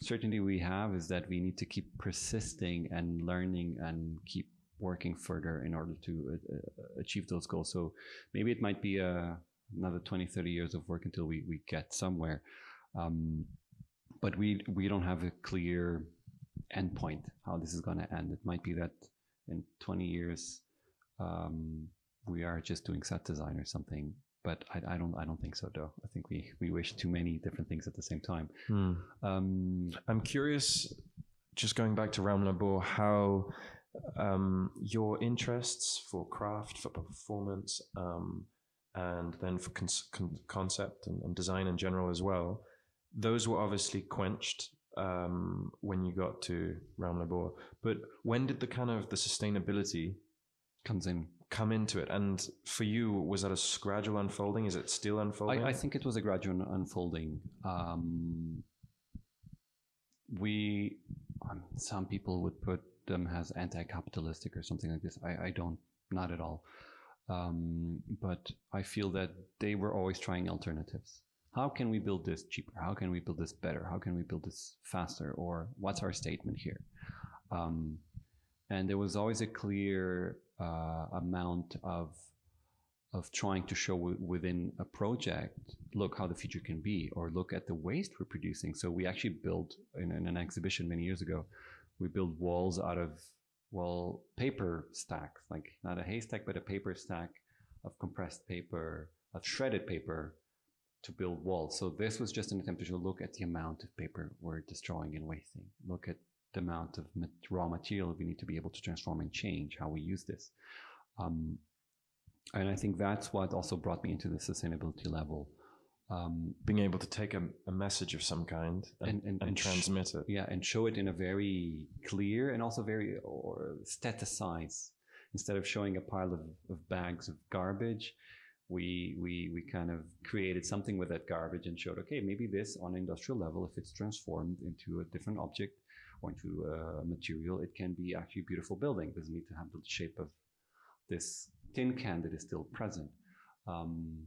certainty we have is that we need to keep persisting and learning and keep working further in order to uh, uh, achieve those goals. So maybe it might be uh, another 20, 30 years of work until we, we get somewhere. Um, but we, we don't have a clear endpoint how this is going to end. It might be that in 20 years, um, we are just doing set design or something. But I, I don't I don't think so though. I think we, we wish too many different things at the same time. Hmm. Um, I'm curious, just going back to Raumlabor, how um, your interests for craft, for performance, um, and then for con- con- concept and, and design in general as well, those were obviously quenched um, when you got to Raumlabor. But when did the kind of the sustainability comes in come into it? And for you, was that a gradual unfolding? Is it still unfolding? I, I think it was a gradual unfolding. Um, we, um, some people would put them as anti-capitalistic or something like this. I, I don't, not at all. Um, but I feel that they were always trying alternatives. How can we build this cheaper? How can we build this better? How can we build this faster? Or what's our statement here? Um, and there was always a clear uh, amount of of trying to show w- within a project, look how the future can be, or look at the waste we're producing. So we actually built in, in an exhibition many years ago, we built walls out of well paper stacks, like not a haystack, but a paper stack of compressed paper, of shredded paper to build walls. So this was just an attempt to look at the amount of paper we're destroying and wasting. Look at the amount of raw material we need to be able to transform and change how we use this. Um, and I think that's what also brought me into the sustainability level. Um, Being able to take a, a, message of some kind and, and, and, and transmit sh- it. Yeah, and show it in a very clear and also very or staticize. Instead of showing a pile of, of bags of garbage, we, we, we kind of created something with that garbage and showed, okay, maybe this on industrial level, if it's transformed into a different object or into a material, it can be actually a beautiful building. It doesn't need to have the shape of this tin can that is still present. Um,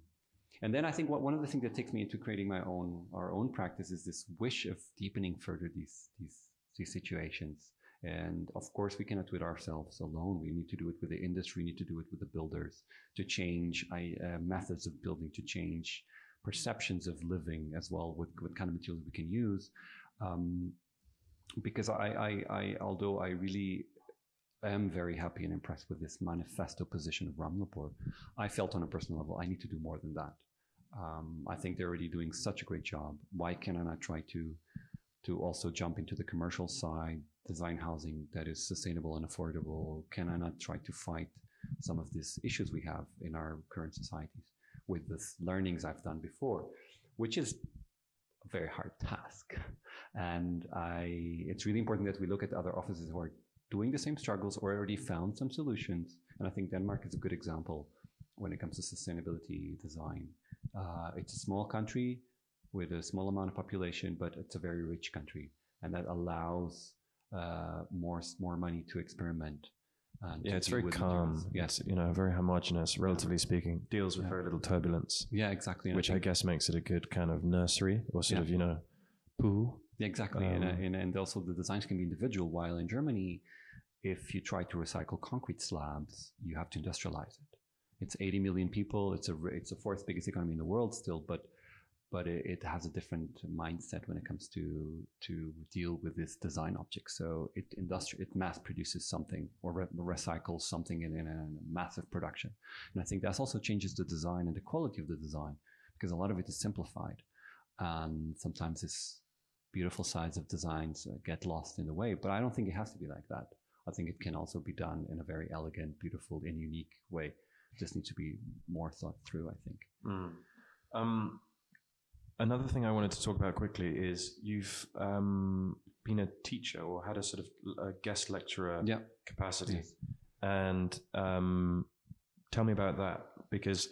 and then I think what, one of the things that takes me into creating my own our own practice is this wish of deepening further these these these situations. And of course, we cannot do it ourselves alone. We need to do it with the industry. We need to do it with the builders to change uh, methods of building, to change perceptions of living as well with what kind of materials we can use. Um, because I, I, I, although I really am very happy and impressed with this manifesto position of Raumlabor, I felt on a personal level I need to do more than that. Um, I think they're already doing such a great job. Why can I not try to to also jump into the commercial side, design housing that is sustainable and affordable? Can I not try to fight some of these issues we have in our current societies with the learnings I've done before, which is a very hard task. And I, it's really important that we look at other offices who are doing the same struggles or already found some solutions. And I think Denmark is a good example when it comes to sustainability design. Uh, it's a small country with a small amount of population, but it's a very rich country, and that allows uh, more more money to experiment. yeah, it's very calm. Yes, you know, very homogenous, relatively speaking. Deals with yeah. very little turbulence. Yeah, exactly. And which I, I, guess makes it a good kind of nursery or sort yeah. of you know pool. Yeah, exactly. Um, and, and and also the designs can be individual. While in Germany, if you try to recycle concrete slabs, you have to industrialize it. It's 80 million people. It's a it's the fourth biggest economy in the world still, but but it, it, has a different mindset when it comes to to deal with this design object. So it industri- it mass produces something or re- recycles something in, in a massive production, and I think that also changes the design and the quality of the design because a lot of it is simplified, and sometimes this beautiful sides of designs get lost in the way. But I don't think it has to be like that. I think it can also be done in a very elegant, beautiful, and unique way. Just needs to be more thought through. I think. Mm. Um, Another thing I wanted to talk about quickly is you've um, been a teacher or had a sort of a guest lecturer yeah. capacity. Yes. And um, tell me about that because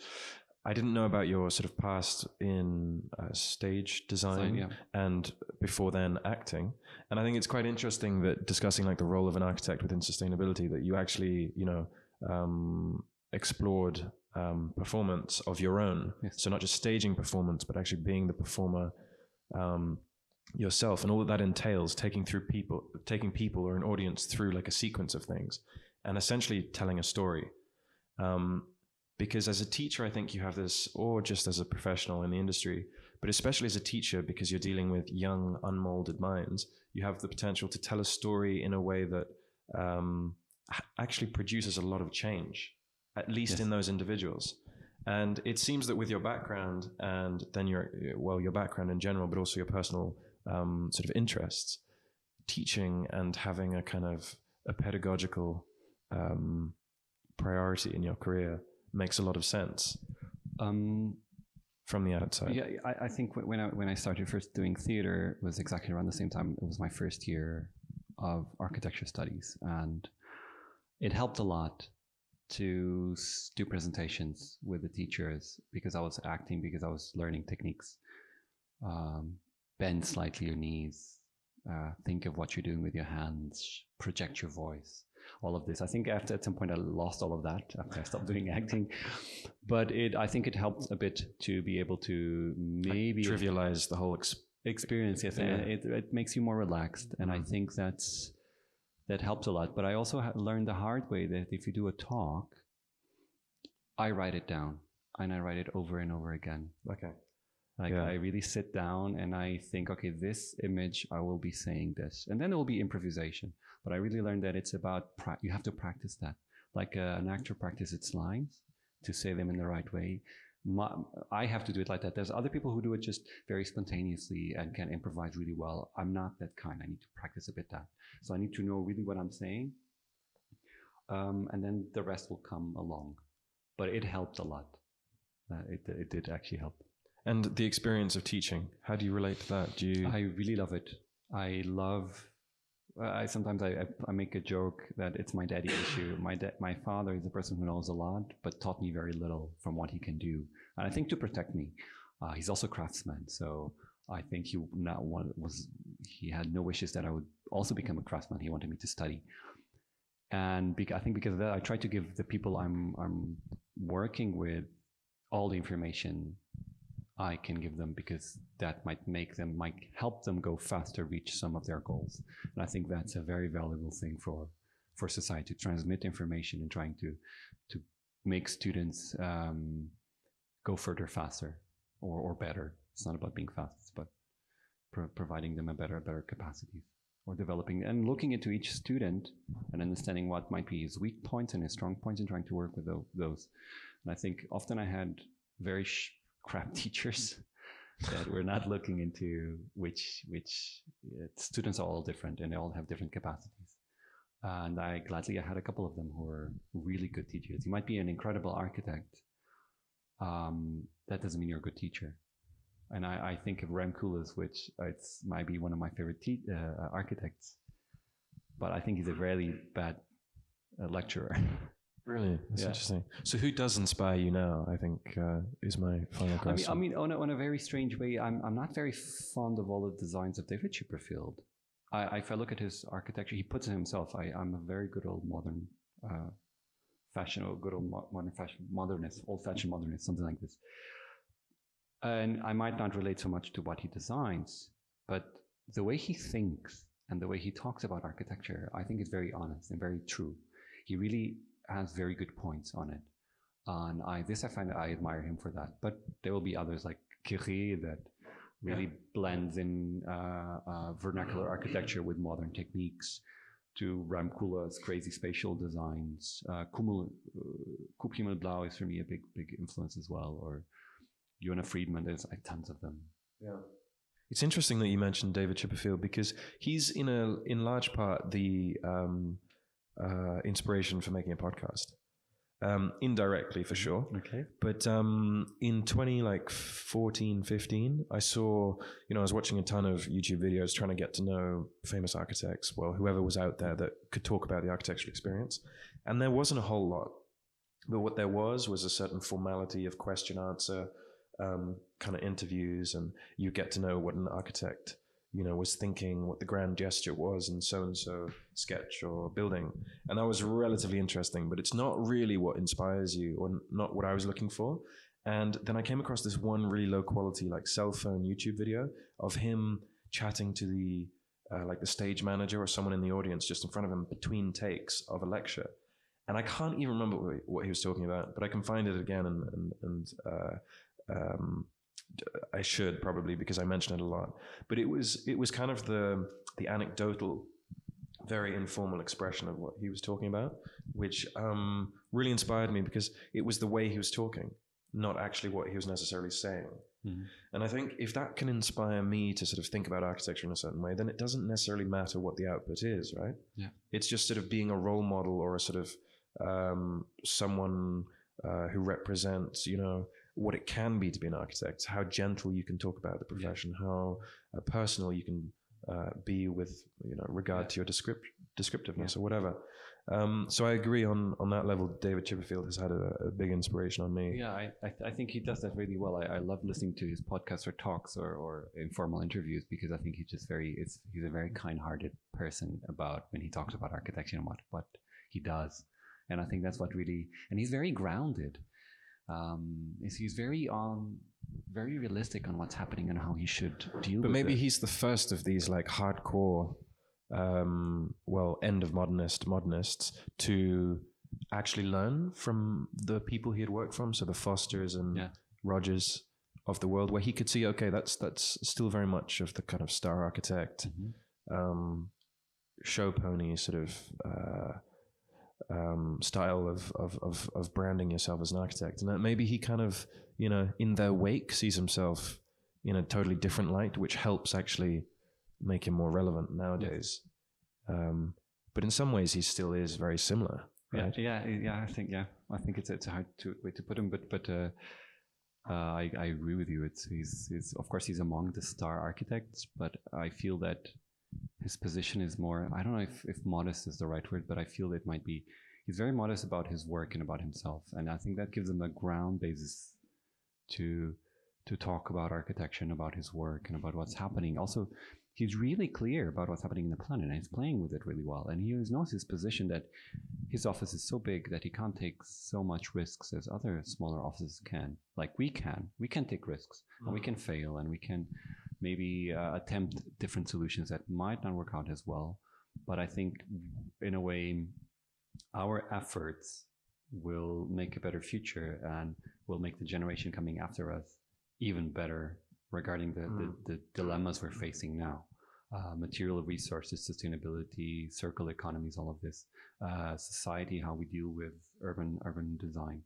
I didn't know about your sort of past in uh, stage design, design yeah. and before then acting. And I think it's quite interesting that discussing like the role of an architect within sustainability that you actually, you know, um, explored um, performance of your own. Yes. So not just staging performance, but actually being the performer um, yourself, and all that that entails, taking through people, taking people or an audience through like a sequence of things, and essentially telling a story. Um, because as a teacher, I think you have this, or just as a professional in the industry, but especially as a teacher, because you're dealing with young, unmolded minds, you have the potential to tell a story in a way that um, actually produces a lot of change at least yes. in those individuals. And it seems that with your background and then your, well, your background in general, but also your personal um, sort of interests, teaching and having a kind of a pedagogical um, priority in your career makes a lot of sense. Um, from the outside. Yeah, I, I think when I when I started first doing theater was exactly around the same time. It was my first year of architecture studies, and it helped a lot to do presentations with the teachers because I was acting, because I was learning techniques. Um, bend slightly your knees, uh, think of what you're doing with your hands, project your voice, all of this. I think after at some point I lost all of that after I stopped doing acting, but it I think it helped a bit to be able to maybe like trivialize the whole ex- experience. Yes, yeah. it, it makes you more relaxed, and I mm-hmm. think that's that helps a lot. But I also learned the hard way that if you do a talk, I write it down and I write it over and over again. Okay. Like yeah. I really sit down and I think, okay, this image, I will be saying this, and then it will be improvisation. But I really learned that it's about pra- you have to practice that, like uh, an actor practices its lines to say them in the right way. My, I have to do it like that. There's other people who do it just very spontaneously and can improvise really well. I'm not that kind. I need to practice a bit that. So I need to know really what I'm saying, um, and then the rest will come along. But it helped a lot. Uh, it it did actually help. And the experience of teaching, how do you relate to that? Do you? I really love it. I love. I sometimes I, I make a joke that it's my daddy issue. My da- my father is a person who knows a lot, but taught me very little from what he can do. And I think to protect me, uh, he's also a craftsman. So I think he not was he had no wishes that I would also become a craftsman. He wanted me to study, and I think because of that, I try to give the people I'm I'm working with all the information I can give them because that might make them, might help them go faster, reach some of their goals. And I think that's a very valuable thing for, for society to transmit information and trying to, to make students um, go further faster or, or better. It's not about being fast, it's about pro- providing them a better, better capacity or developing and looking into each student and understanding what might be his weak points and his strong points and trying to work with those. And I think often I had very sh- crap teachers that we're not looking into which which uh, students are all different and they all have different capacities. And I gladly I had a couple of them who were really good teachers. You might be an incredible architect. Um, that doesn't mean you're a good teacher. And I, I think of Rem Koolhaas, which it's might be one of my favorite te- uh, architects, but I think he's a really bad uh, lecturer. Really, that's yeah. interesting. So, who does inspire you now? I think uh, is my final question. I mean, I mean, on a, on a very strange way, I'm I'm not very fond of all the designs of David Chipperfield. I, if I look at his architecture, he puts it himself. I, I'm a very good old modern uh, fashion, or good old modern fashion modernist, old fashioned modernist, something like this. And I might not relate so much to what he designs, but the way he thinks and the way he talks about architecture, I think is very honest and very true. He really has very good points on it. And I this I find I admire him for that. But there will be others like Kéré that really yeah. blends in uh, uh, vernacular architecture with modern techniques. To Rem Koolhaas's crazy spatial designs. Uh, Himmel, uh, Blau is for me a big, big influence as well. Or Yona Friedman, there's like tons of them. Yeah. It's interesting that you mentioned David Chipperfield because he's in a in large part the um, uh, inspiration for making a podcast. Um, indirectly for sure. Okay. But um, in 20 like 14, 15, I saw, you know, I was watching a ton of YouTube videos trying to get to know famous architects, well, whoever was out there that could talk about the architectural experience. And there wasn't a whole lot. But what there was was a certain formality of question answer, um, kind of interviews, and you get to know what an architect you know, was thinking what the grand gesture was in so and so sketch or building. And that was relatively interesting, but it's not really what inspires you or not what I was looking for. And then I came across this one really low quality, like cell phone YouTube video of him chatting to the, uh, like the stage manager or someone in the audience just in front of him between takes of a lecture. And I can't even remember what he was talking about, but I can find it again and, and, and uh, um, I should probably because I mention it a lot. But it was it was kind of the the anecdotal, very informal expression of what he was talking about, which um, really inspired me because it was the way he was talking, not actually what he was necessarily saying. Mm-hmm. And I think if that can inspire me to sort of think about architecture in a certain way, then it doesn't necessarily matter what the output is, right? Yeah. It's just sort of being a role model or a sort of um, someone uh, who represents, you know, what it can be to be an architect, how gentle you can talk about the profession, yeah. how uh, personal you can uh, be with you know regard yeah. to your descript- descriptiveness yeah. or whatever. Um, so I agree on on that level. David Chipperfield has had a, a big inspiration on me. Yeah, I, I, th- I think he does that really well. I, I love listening to his podcasts or talks or, or informal interviews because I think he's just very it's he's a very kind hearted person about when he talks about architecture and what what he does, and I think that's what really and he's very grounded. Um, is he's very on very realistic on what's happening and how he should deal. But maybe it. he's the first of these like hardcore um, well, end of modernist modernists to actually learn from the people he had worked from, so the Fosters and yeah. Rogers of the world, where he could see, okay, that's that's still very much of the kind of star architect, mm-hmm. um, show pony sort of uh, um, style of, of, of of branding yourself as an architect, and that maybe he kind of you know in their wake sees himself in a totally different light, which helps actually make him more relevant nowadays. Um, but in some ways, he still is very similar. Right? Yeah, yeah, yeah. I think yeah, I think it's it's a hard to, way to put him, but but uh, uh, I I agree with you. It's he's, he's of course he's among the star architects, but I feel that his position is more. I don't know if if modest is the right word, but I feel it might be. He's very modest about his work and about himself, and I think that gives him a ground basis to to talk about architecture and about his work and about what's happening. Also, he's really clear about what's happening in the planet and he's playing with it really well. And he knows his position that his office is so big that he can't take so much risks as other smaller offices can. Like we can. We can take risks mm-hmm. and we can fail and we can maybe uh, attempt different solutions that might not work out as well. But I think in a way, our efforts will make a better future and will make the generation coming after us even better regarding the, mm. the, the, dilemmas we're facing now. Uh, material resources, sustainability, circular economies, all of this, uh, society, how we deal with urban urban design.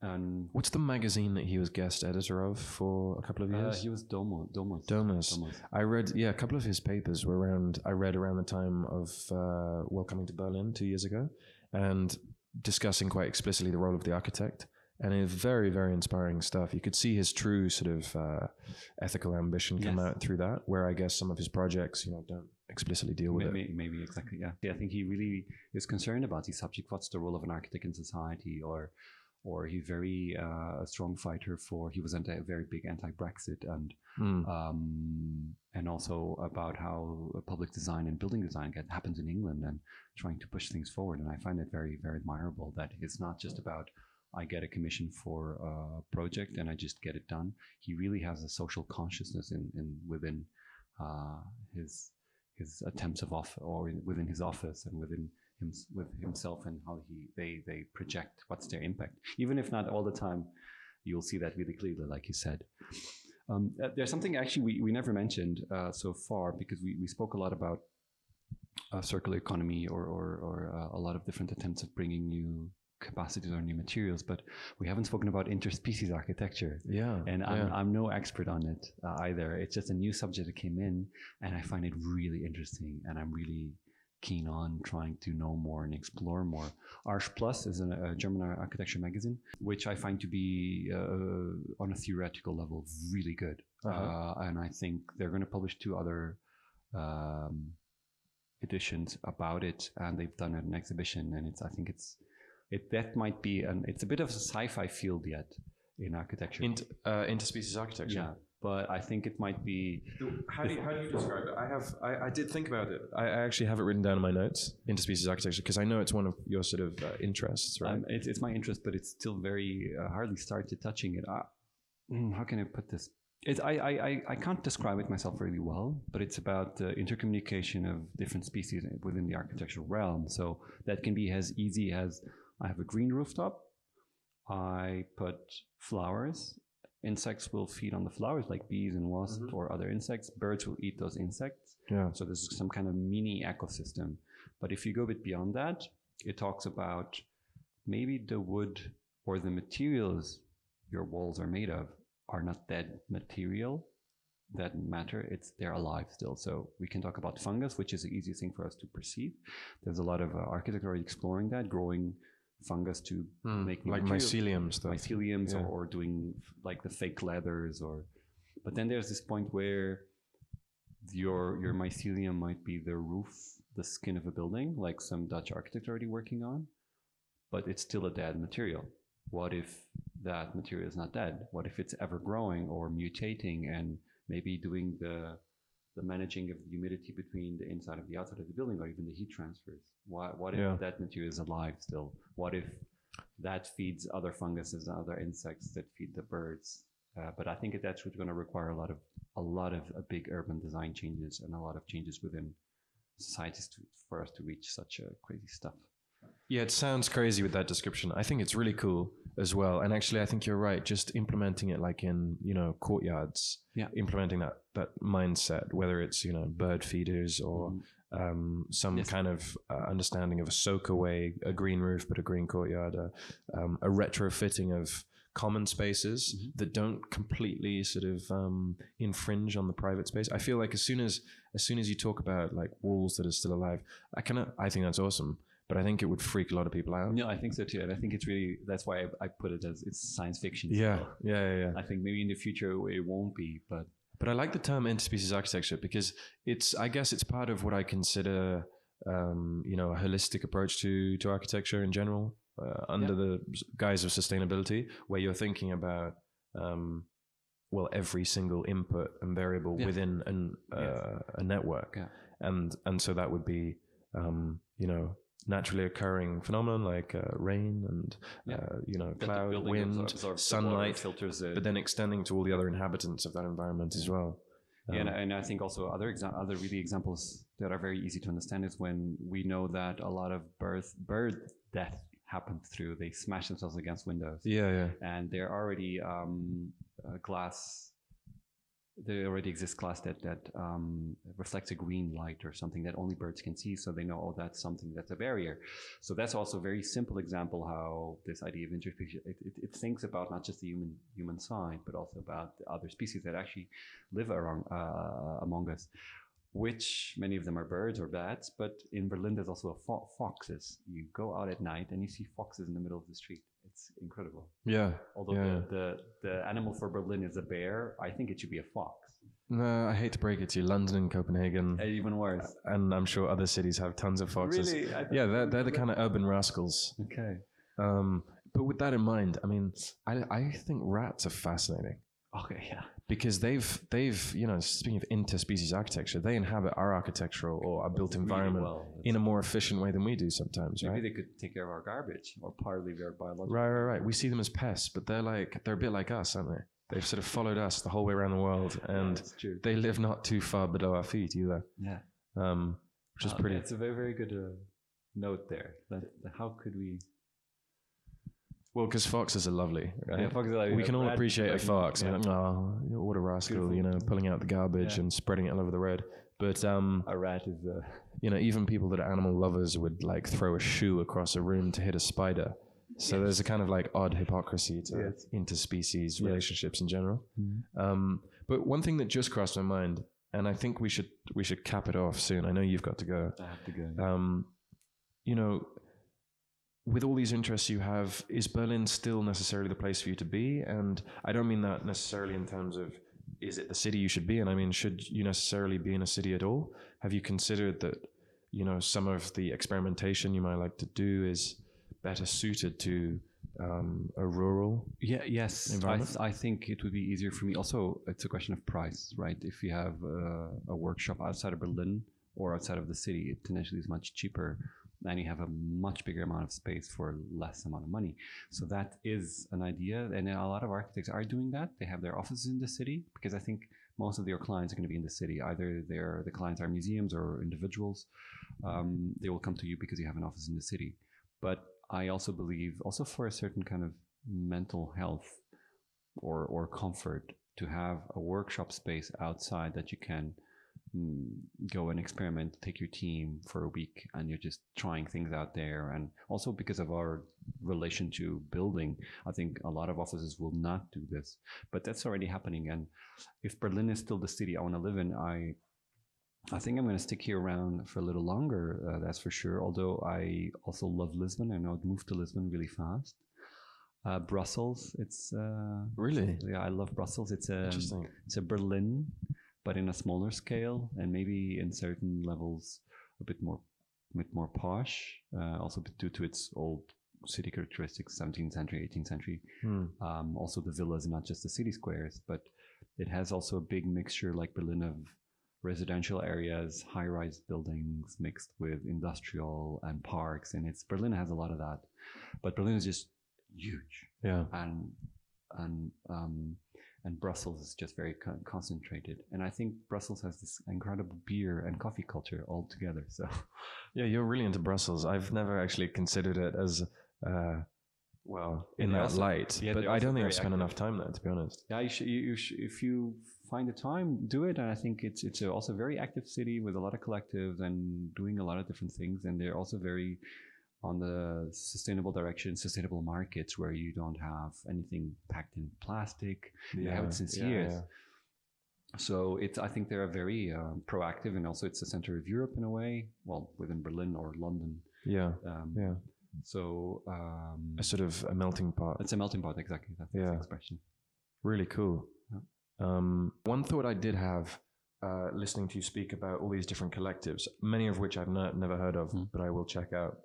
And what's the magazine that he was guest editor of for a couple of uh, years? Uh, he was Domo, Domus. Domus. Domus. I read, yeah, a couple of his papers were around. I read around the time of uh, Welcoming to Berlin two years ago, and discussing quite explicitly the role of the architect and it's very very inspiring stuff you could see his true sort of uh, ethical ambition come yes. out through that where i guess some of his projects you know don't explicitly deal with maybe, it maybe exactly yeah. yeah i think he really is concerned about the subject. what's the role of an architect in society or or he's very uh, a strong fighter for he was anti, a very big anti-brexit and mm. um, and also about how public design and building design get, happens in england and trying to push things forward and i find it very very admirable that it's not just about I get a commission for a project and I just get it done. He really has a social consciousness in, in within uh, his his attempts of off or in, within his office and within him with himself and how he they they project what's their impact. Even if not all the time, you'll see that really clearly, like you said. Um, uh, there's something actually we, we never mentioned uh, so far because we, we spoke a lot about uh, circular economy or, or, or uh, a lot of different attempts at bringing new capacities or new materials, but we haven't spoken about interspecies architecture. Yeah. And I'm, I'm no expert on it uh, either. It's just a new subject that came in, and I find it really interesting, and I'm really keen on trying to know more and explore more. Arch Plus is a, a German architecture magazine, which I find to be uh, on a theoretical level really good. Uh-huh. Uh, and I think they're going to publish two other um, editions about it, and they've done an exhibition, and it's I think it's it that might be an it's a bit of a sci-fi field yet in architecture. Inter, uh, interspecies architecture. Yeah, but I think it might be. How do you, how do you describe it? I have I, I did think about it. I, I actually have it written down in my notes. Interspecies architecture because I know it's one of your sort of uh, interests, right? Um, it's, it's my interest, but it's still very uh, hardly started touching it. Uh, how can I put this? It, I, I, I can't describe it myself really well, but it's about the intercommunication of different species within the architectural realm. So that can be as easy as I have a green rooftop. I put flowers. Insects will feed on the flowers, like bees and wasps mm-hmm. or other insects. Birds will eat those insects. Yeah. So there's some kind of mini ecosystem. But if you go a bit beyond that, it talks about maybe the wood or the materials your walls are made of are not dead material that matter. It's they're alive still. So we can talk about fungus, which is the easiest thing for us to perceive. There's a lot of uh, architects already exploring that, growing fungus to Mm, make new like mycelium stuff. myceliums Yeah. or, or doing like the fake leathers or but then there's this point where your your mycelium might be the roof the skin of a building like some dutch architect already working on but it's still a dead material what if that material is not dead what if it's ever growing or mutating and maybe doing the the managing of the humidity between the inside of the outside of the building or even the heat transfers what, what if Yeah. that material is alive still what if that feeds other funguses and other insects that feed the birds. Uh, but I think that's what's going to require a lot of a lot of uh, big urban design changes and a lot of changes within societies to, for us to reach such uh, crazy stuff. Yeah, it sounds crazy with that description. I think it's really cool as well. And actually, I think you're right. Just implementing it like in you know courtyards, Yeah. implementing that that mindset, whether it's you know bird feeders or Mhm. um, some Yes. kind of uh, understanding of a soak away, a green roof but a green courtyard, uh, um, a retrofitting of common spaces Mhm. that don't completely sort of um, infringe on the private space. I feel like as soon as as soon as you talk about like walls that are still alive, I kind of I think that's awesome. But I think it would freak a lot of people out. No, I think so too, and I think it's really that's why I, I put it as it's science fiction. Yeah, still. yeah, yeah, yeah. I think maybe in the future it won't be, but But I like the term interspecies architecture because it's, I guess, it's part of what I consider, um, you know, a holistic approach to to architecture in general, uh, under the guise of sustainability, where you're thinking about, um, well, every single input and variable Yeah. within an, uh, Yes. a network, Yeah. and and so that would be, um, you know. Naturally occurring phenomenon like uh, rain and Yeah. uh, you know cloud, wind, absor- absorbs the sunlight, filters it. but then extending to all the other inhabitants of that environment as well. Yeah, and, Um, and I think also other exa- other really examples that are very easy to understand is when we know that a lot of birth bird death happened through they smash themselves against windows, yeah, yeah, and there already um, uh, glass. There already exists class that that um, reflects a green light or something that only birds can see, so they know oh that's something that's a barrier. So that's also a very simple example how this idea of interspecies it, it, it thinks about not just the human human side, but also about the other species that actually live around uh, among us. Which many of them are birds or bats, but in Berlin there's also fo- foxes. You go out at night and you see foxes in the middle of the street. It's incredible. yeah. Although Yeah. the, the the animal for Berlin is a bear, I think it should be a fox. No, I hate to break it to you. London and Copenhagen, And even worse. and I'm sure other cities have tons of foxes. Really? Yeah, they're, they're the kind of urban rascals. Okay. Um, but with that in mind, I mean, I, I think rats are fascinating Okay. Yeah. Because they've they've you know speaking of interspecies architecture, they inhabit our architectural or our built Really environment well. in a more efficient way than we do sometimes, Maybe right? they could take care of our garbage or partly their biological. Right, right, right. We see them as pests, but they're like they're a bit like us, aren't they? They've sort of followed us the whole way around the world, and true. they live not too far below our feet either, Yeah. um, which is Uh, pretty. It's a very, very good uh, note there. That how could we? Well, because foxes are lovely, right? Yeah, foxes are like- we can all rat- appreciate a fox. yeah. like, oh, what a rascal, Beautiful. you know, pulling out the garbage Yeah. and spreading it all over the road. But um, A rat is. a. You know, even people that are animal lovers would like throw a shoe across a room to hit a spider. So Yes. there's a kind of like odd hypocrisy to Yes. interspecies Yes. relationships in general. Mm-hmm. Um, but one thing that just crossed my mind, and I think we should we should cap it off soon. I know you've got to go. I have to go. Um, you know, with all these interests you have, is Berlin still necessarily the place for you to be? And I don't mean that necessarily in terms of is it the city you should be in? I mean, should you necessarily be in a city at all? Have you considered that, you know, some of the experimentation you might like to do is better suited to um, a rural? Yeah, yes. I, environment? th- I think it would be easier for me. Also, it's a question of price, right? If you have uh, a workshop outside of Berlin or outside of the city, it potentially is much cheaper and you have a much bigger amount of space for less amount of money. So that is an idea. And a lot of architects are doing that. They have their offices in the city because I think most of their clients are going to be in the city. Either they're, the clients are museums or individuals. Um, they will come to you because you have an office in the city. But I also believe, also for a certain kind of mental health or, or comfort, to have a workshop space outside that you can go and experiment, take your team for a week, and you're just trying things out there. And also because of our relation to building, I think a lot of offices will not do this, but that's already happening. And if Berlin is still the city I want to live in, I I think I'm going to stick here around for a little longer. Uh, that's for sure. Although I also love Lisbon. I know I'd moved to Lisbon really fast. Uh, Brussels. It's uh, Really? yeah. I love Brussels. It's a it's a Berlin, but in a smaller scale, and maybe in certain levels a bit more, a bit more posh. Uh, also due to its old city characteristics, 17th century, 18th century. Hmm. Um, also, the villas, not just the city squares, but it has also a big mixture, like Berlin, of residential areas, high-rise buildings mixed with industrial and parks, and it's Berlin has a lot of that. But Berlin is just huge Yeah. and and um, and Brussels is just very con- concentrated. And I think Brussels has this incredible beer and coffee culture all together. So Yeah, you're really into Brussels. I've never actually considered it as, uh, well, in that also- light. yeah, but I don't think I've spent active. enough time there, to be honest. yeah, you should, you, you should, if you find the time, do it. And I think it's it's a, also a very active city with a lot of collectives and doing a lot of different things. And they're also very on the sustainable direction, sustainable markets where you don't have anything packed in plastic. They have it since yeah, years. yeah. So it's I think they're very uh, proactive, and also it's the center of Europe in a way. Well, within Berlin or London. Yeah, Um, yeah. So um, A sort of a melting pot. it's a melting pot, exactly. That's Yeah. the expression. Really cool. Yeah. Um, one thought I did have uh, listening to you speak about all these different collectives, many of which I've no, never heard of, Hmm. but I will check out,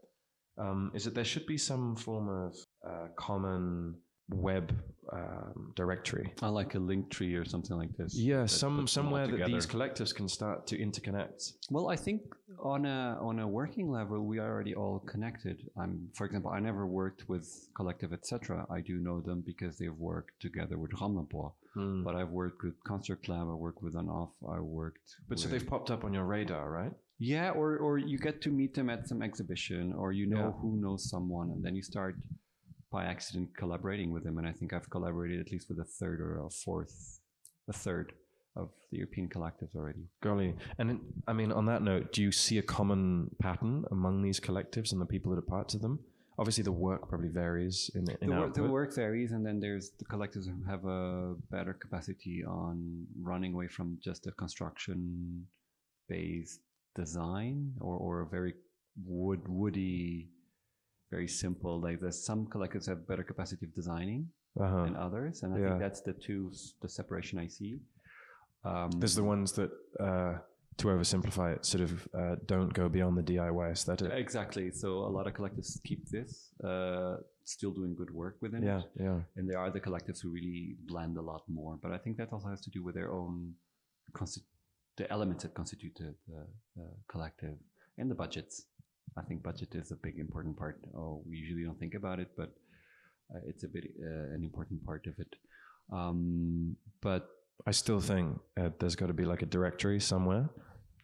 um, is that there should be some form of uh, common web um, directory. I like a link tree or something like this. Yeah, some puts them all somewhere that these collectives can start to interconnect. Well, I think on a on a working level, we are already all connected. I'm, for example, I never worked with Collectif Etc. I do know them because they've worked together with Raumlabor. Hmm. But I've worked with Construct Lab. I worked with Off. I worked. But so they've popped up on your radar, right? Yeah, or or you get to meet them at some exhibition, or you know Yeah. who knows someone, and then you start by accident collaborating with them. And I think I've collaborated at least with a third or a fourth, a third of the European collectives already. Golly. And in- I mean, on that note, do you see a common pattern among these collectives and the people that are parts of them? Obviously, the work probably varies in, in The, wor- the work varies, and then there's the collectives who have a better capacity on running away from just a construction based design or, or a very wood woody, very simple. Like there's some collectives have better capacity of designing Uh-huh. than others, and I Yeah. think that's the two the separation I see. Um, There's the ones that, uh, to oversimplify it, sort of uh, don't go beyond the DIY aesthetic. exactly. So a lot of collectives keep this, uh, still doing good work within Yeah, it. yeah. and there are the collectives who really blend a lot more. But I think that also has to do with their own consti- the elements that constitute the, the, the collective and the budgets. I think budget is a big important part. Oh, we usually don't think about it, but uh, it's a bit uh, an important part of it. Um, but I still think uh, there's got to be like a directory somewhere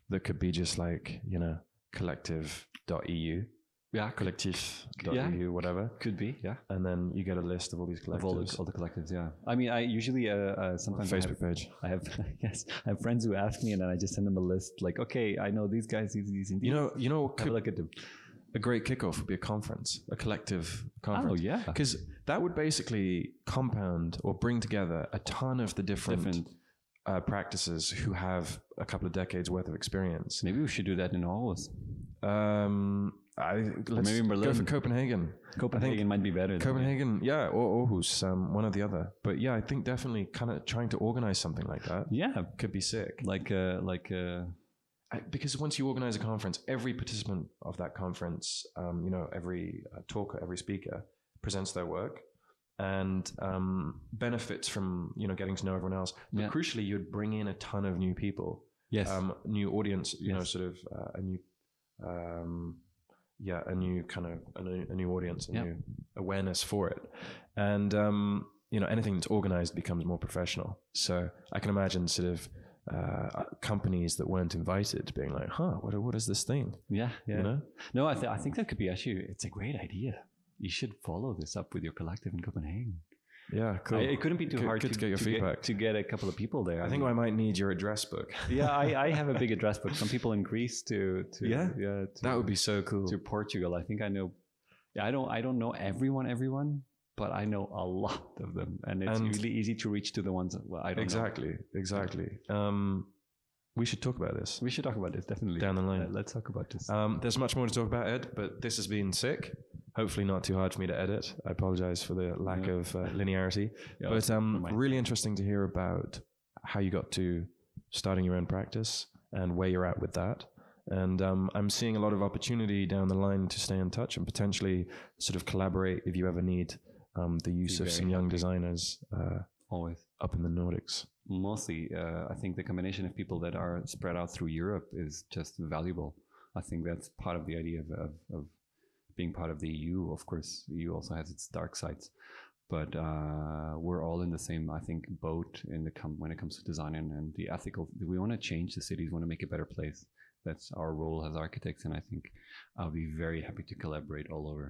that could be just like, you know, collective.eu, yeah, collective, Yeah. whatever. could be yeah. And then you get a list of all these Of all the, collectives. all the collectives, yeah. I mean, I usually uh, uh, sometimes I have- Facebook page. I have yes, I have friends who ask me, and then I just send them a list. Like, okay, I know these guys, these, these, and You know, you know, could, look at them. a great kickoff would be a conference, a collective conference. Oh yeah, Because that would basically compound or bring together a ton of the different, different. Uh, practices who have a couple of decades worth of experience. Maybe we should do that in Aarhus. Um, I, let's maybe in go for Berlin. Copenhagen. Copenhagen might be better. than- Copenhagen, yeah, or Aarhus, um, one or the other. But yeah, I think definitely kind of trying to organize something like that Yeah, could be sick. like uh, like uh, I, because once you organize a conference, every participant of that conference, um, you know, every uh, talker, every speaker presents their work and um, benefits from you know getting to know everyone else. But Yeah. crucially, you'd bring in a ton of new people, yes, um, new audience, you know, sort of uh, a new, um, yeah, a new kind of a new, a new audience, a Yeah. new awareness for it, and um, you know, anything that's organized becomes more professional. So I can imagine sort of. Uh, companies that weren't invited being like, huh, what, what is this thing? yeah, yeah. You know? No, I, th- I think that could be actually. It's a great idea. You should follow this up with your collective in Copenhagen. Yeah, cool. I, it couldn't be too Good- hard good to, to get your feedback. to get a couple of people there. I think I might need your address book. yeah, I, I have a big address book. Some people in Greece to to Yeah? yeah to, That would be so cool. to Portugal. I think I know. Yeah, I don't I don't know everyone everyone, but I know a lot of them, and it's And- really easy to reach to the ones that well, I don't know. Exactly, exactly. Um, we should talk about this We should talk about this definitely down the line. Uh, let's talk about this. Um, there's much more to talk about, Ed, but this has been sick. Hopefully, not too hard for me to edit. I apologize for the lack Yeah. of uh, linearity. Yeah, but um, really interesting to hear about how you got to starting your own practice and where you're at with that. And um, I'm seeing a lot of opportunity down the line to stay in touch and potentially sort of collaborate if you ever need um, the use Be of some young happy. designers uh, Always. up in the Nordics. mostly uh, i think the combination of people that are spread out through europe is just valuable i think that's part of the idea of, of, of being part of the eu of course eu also has its dark sides but uh, we're all in the same i think boat in the com- when it comes to design and, and the ethical we want to change the cities want to make a better place? That's our role as architects and i think i'll be very happy to collaborate all over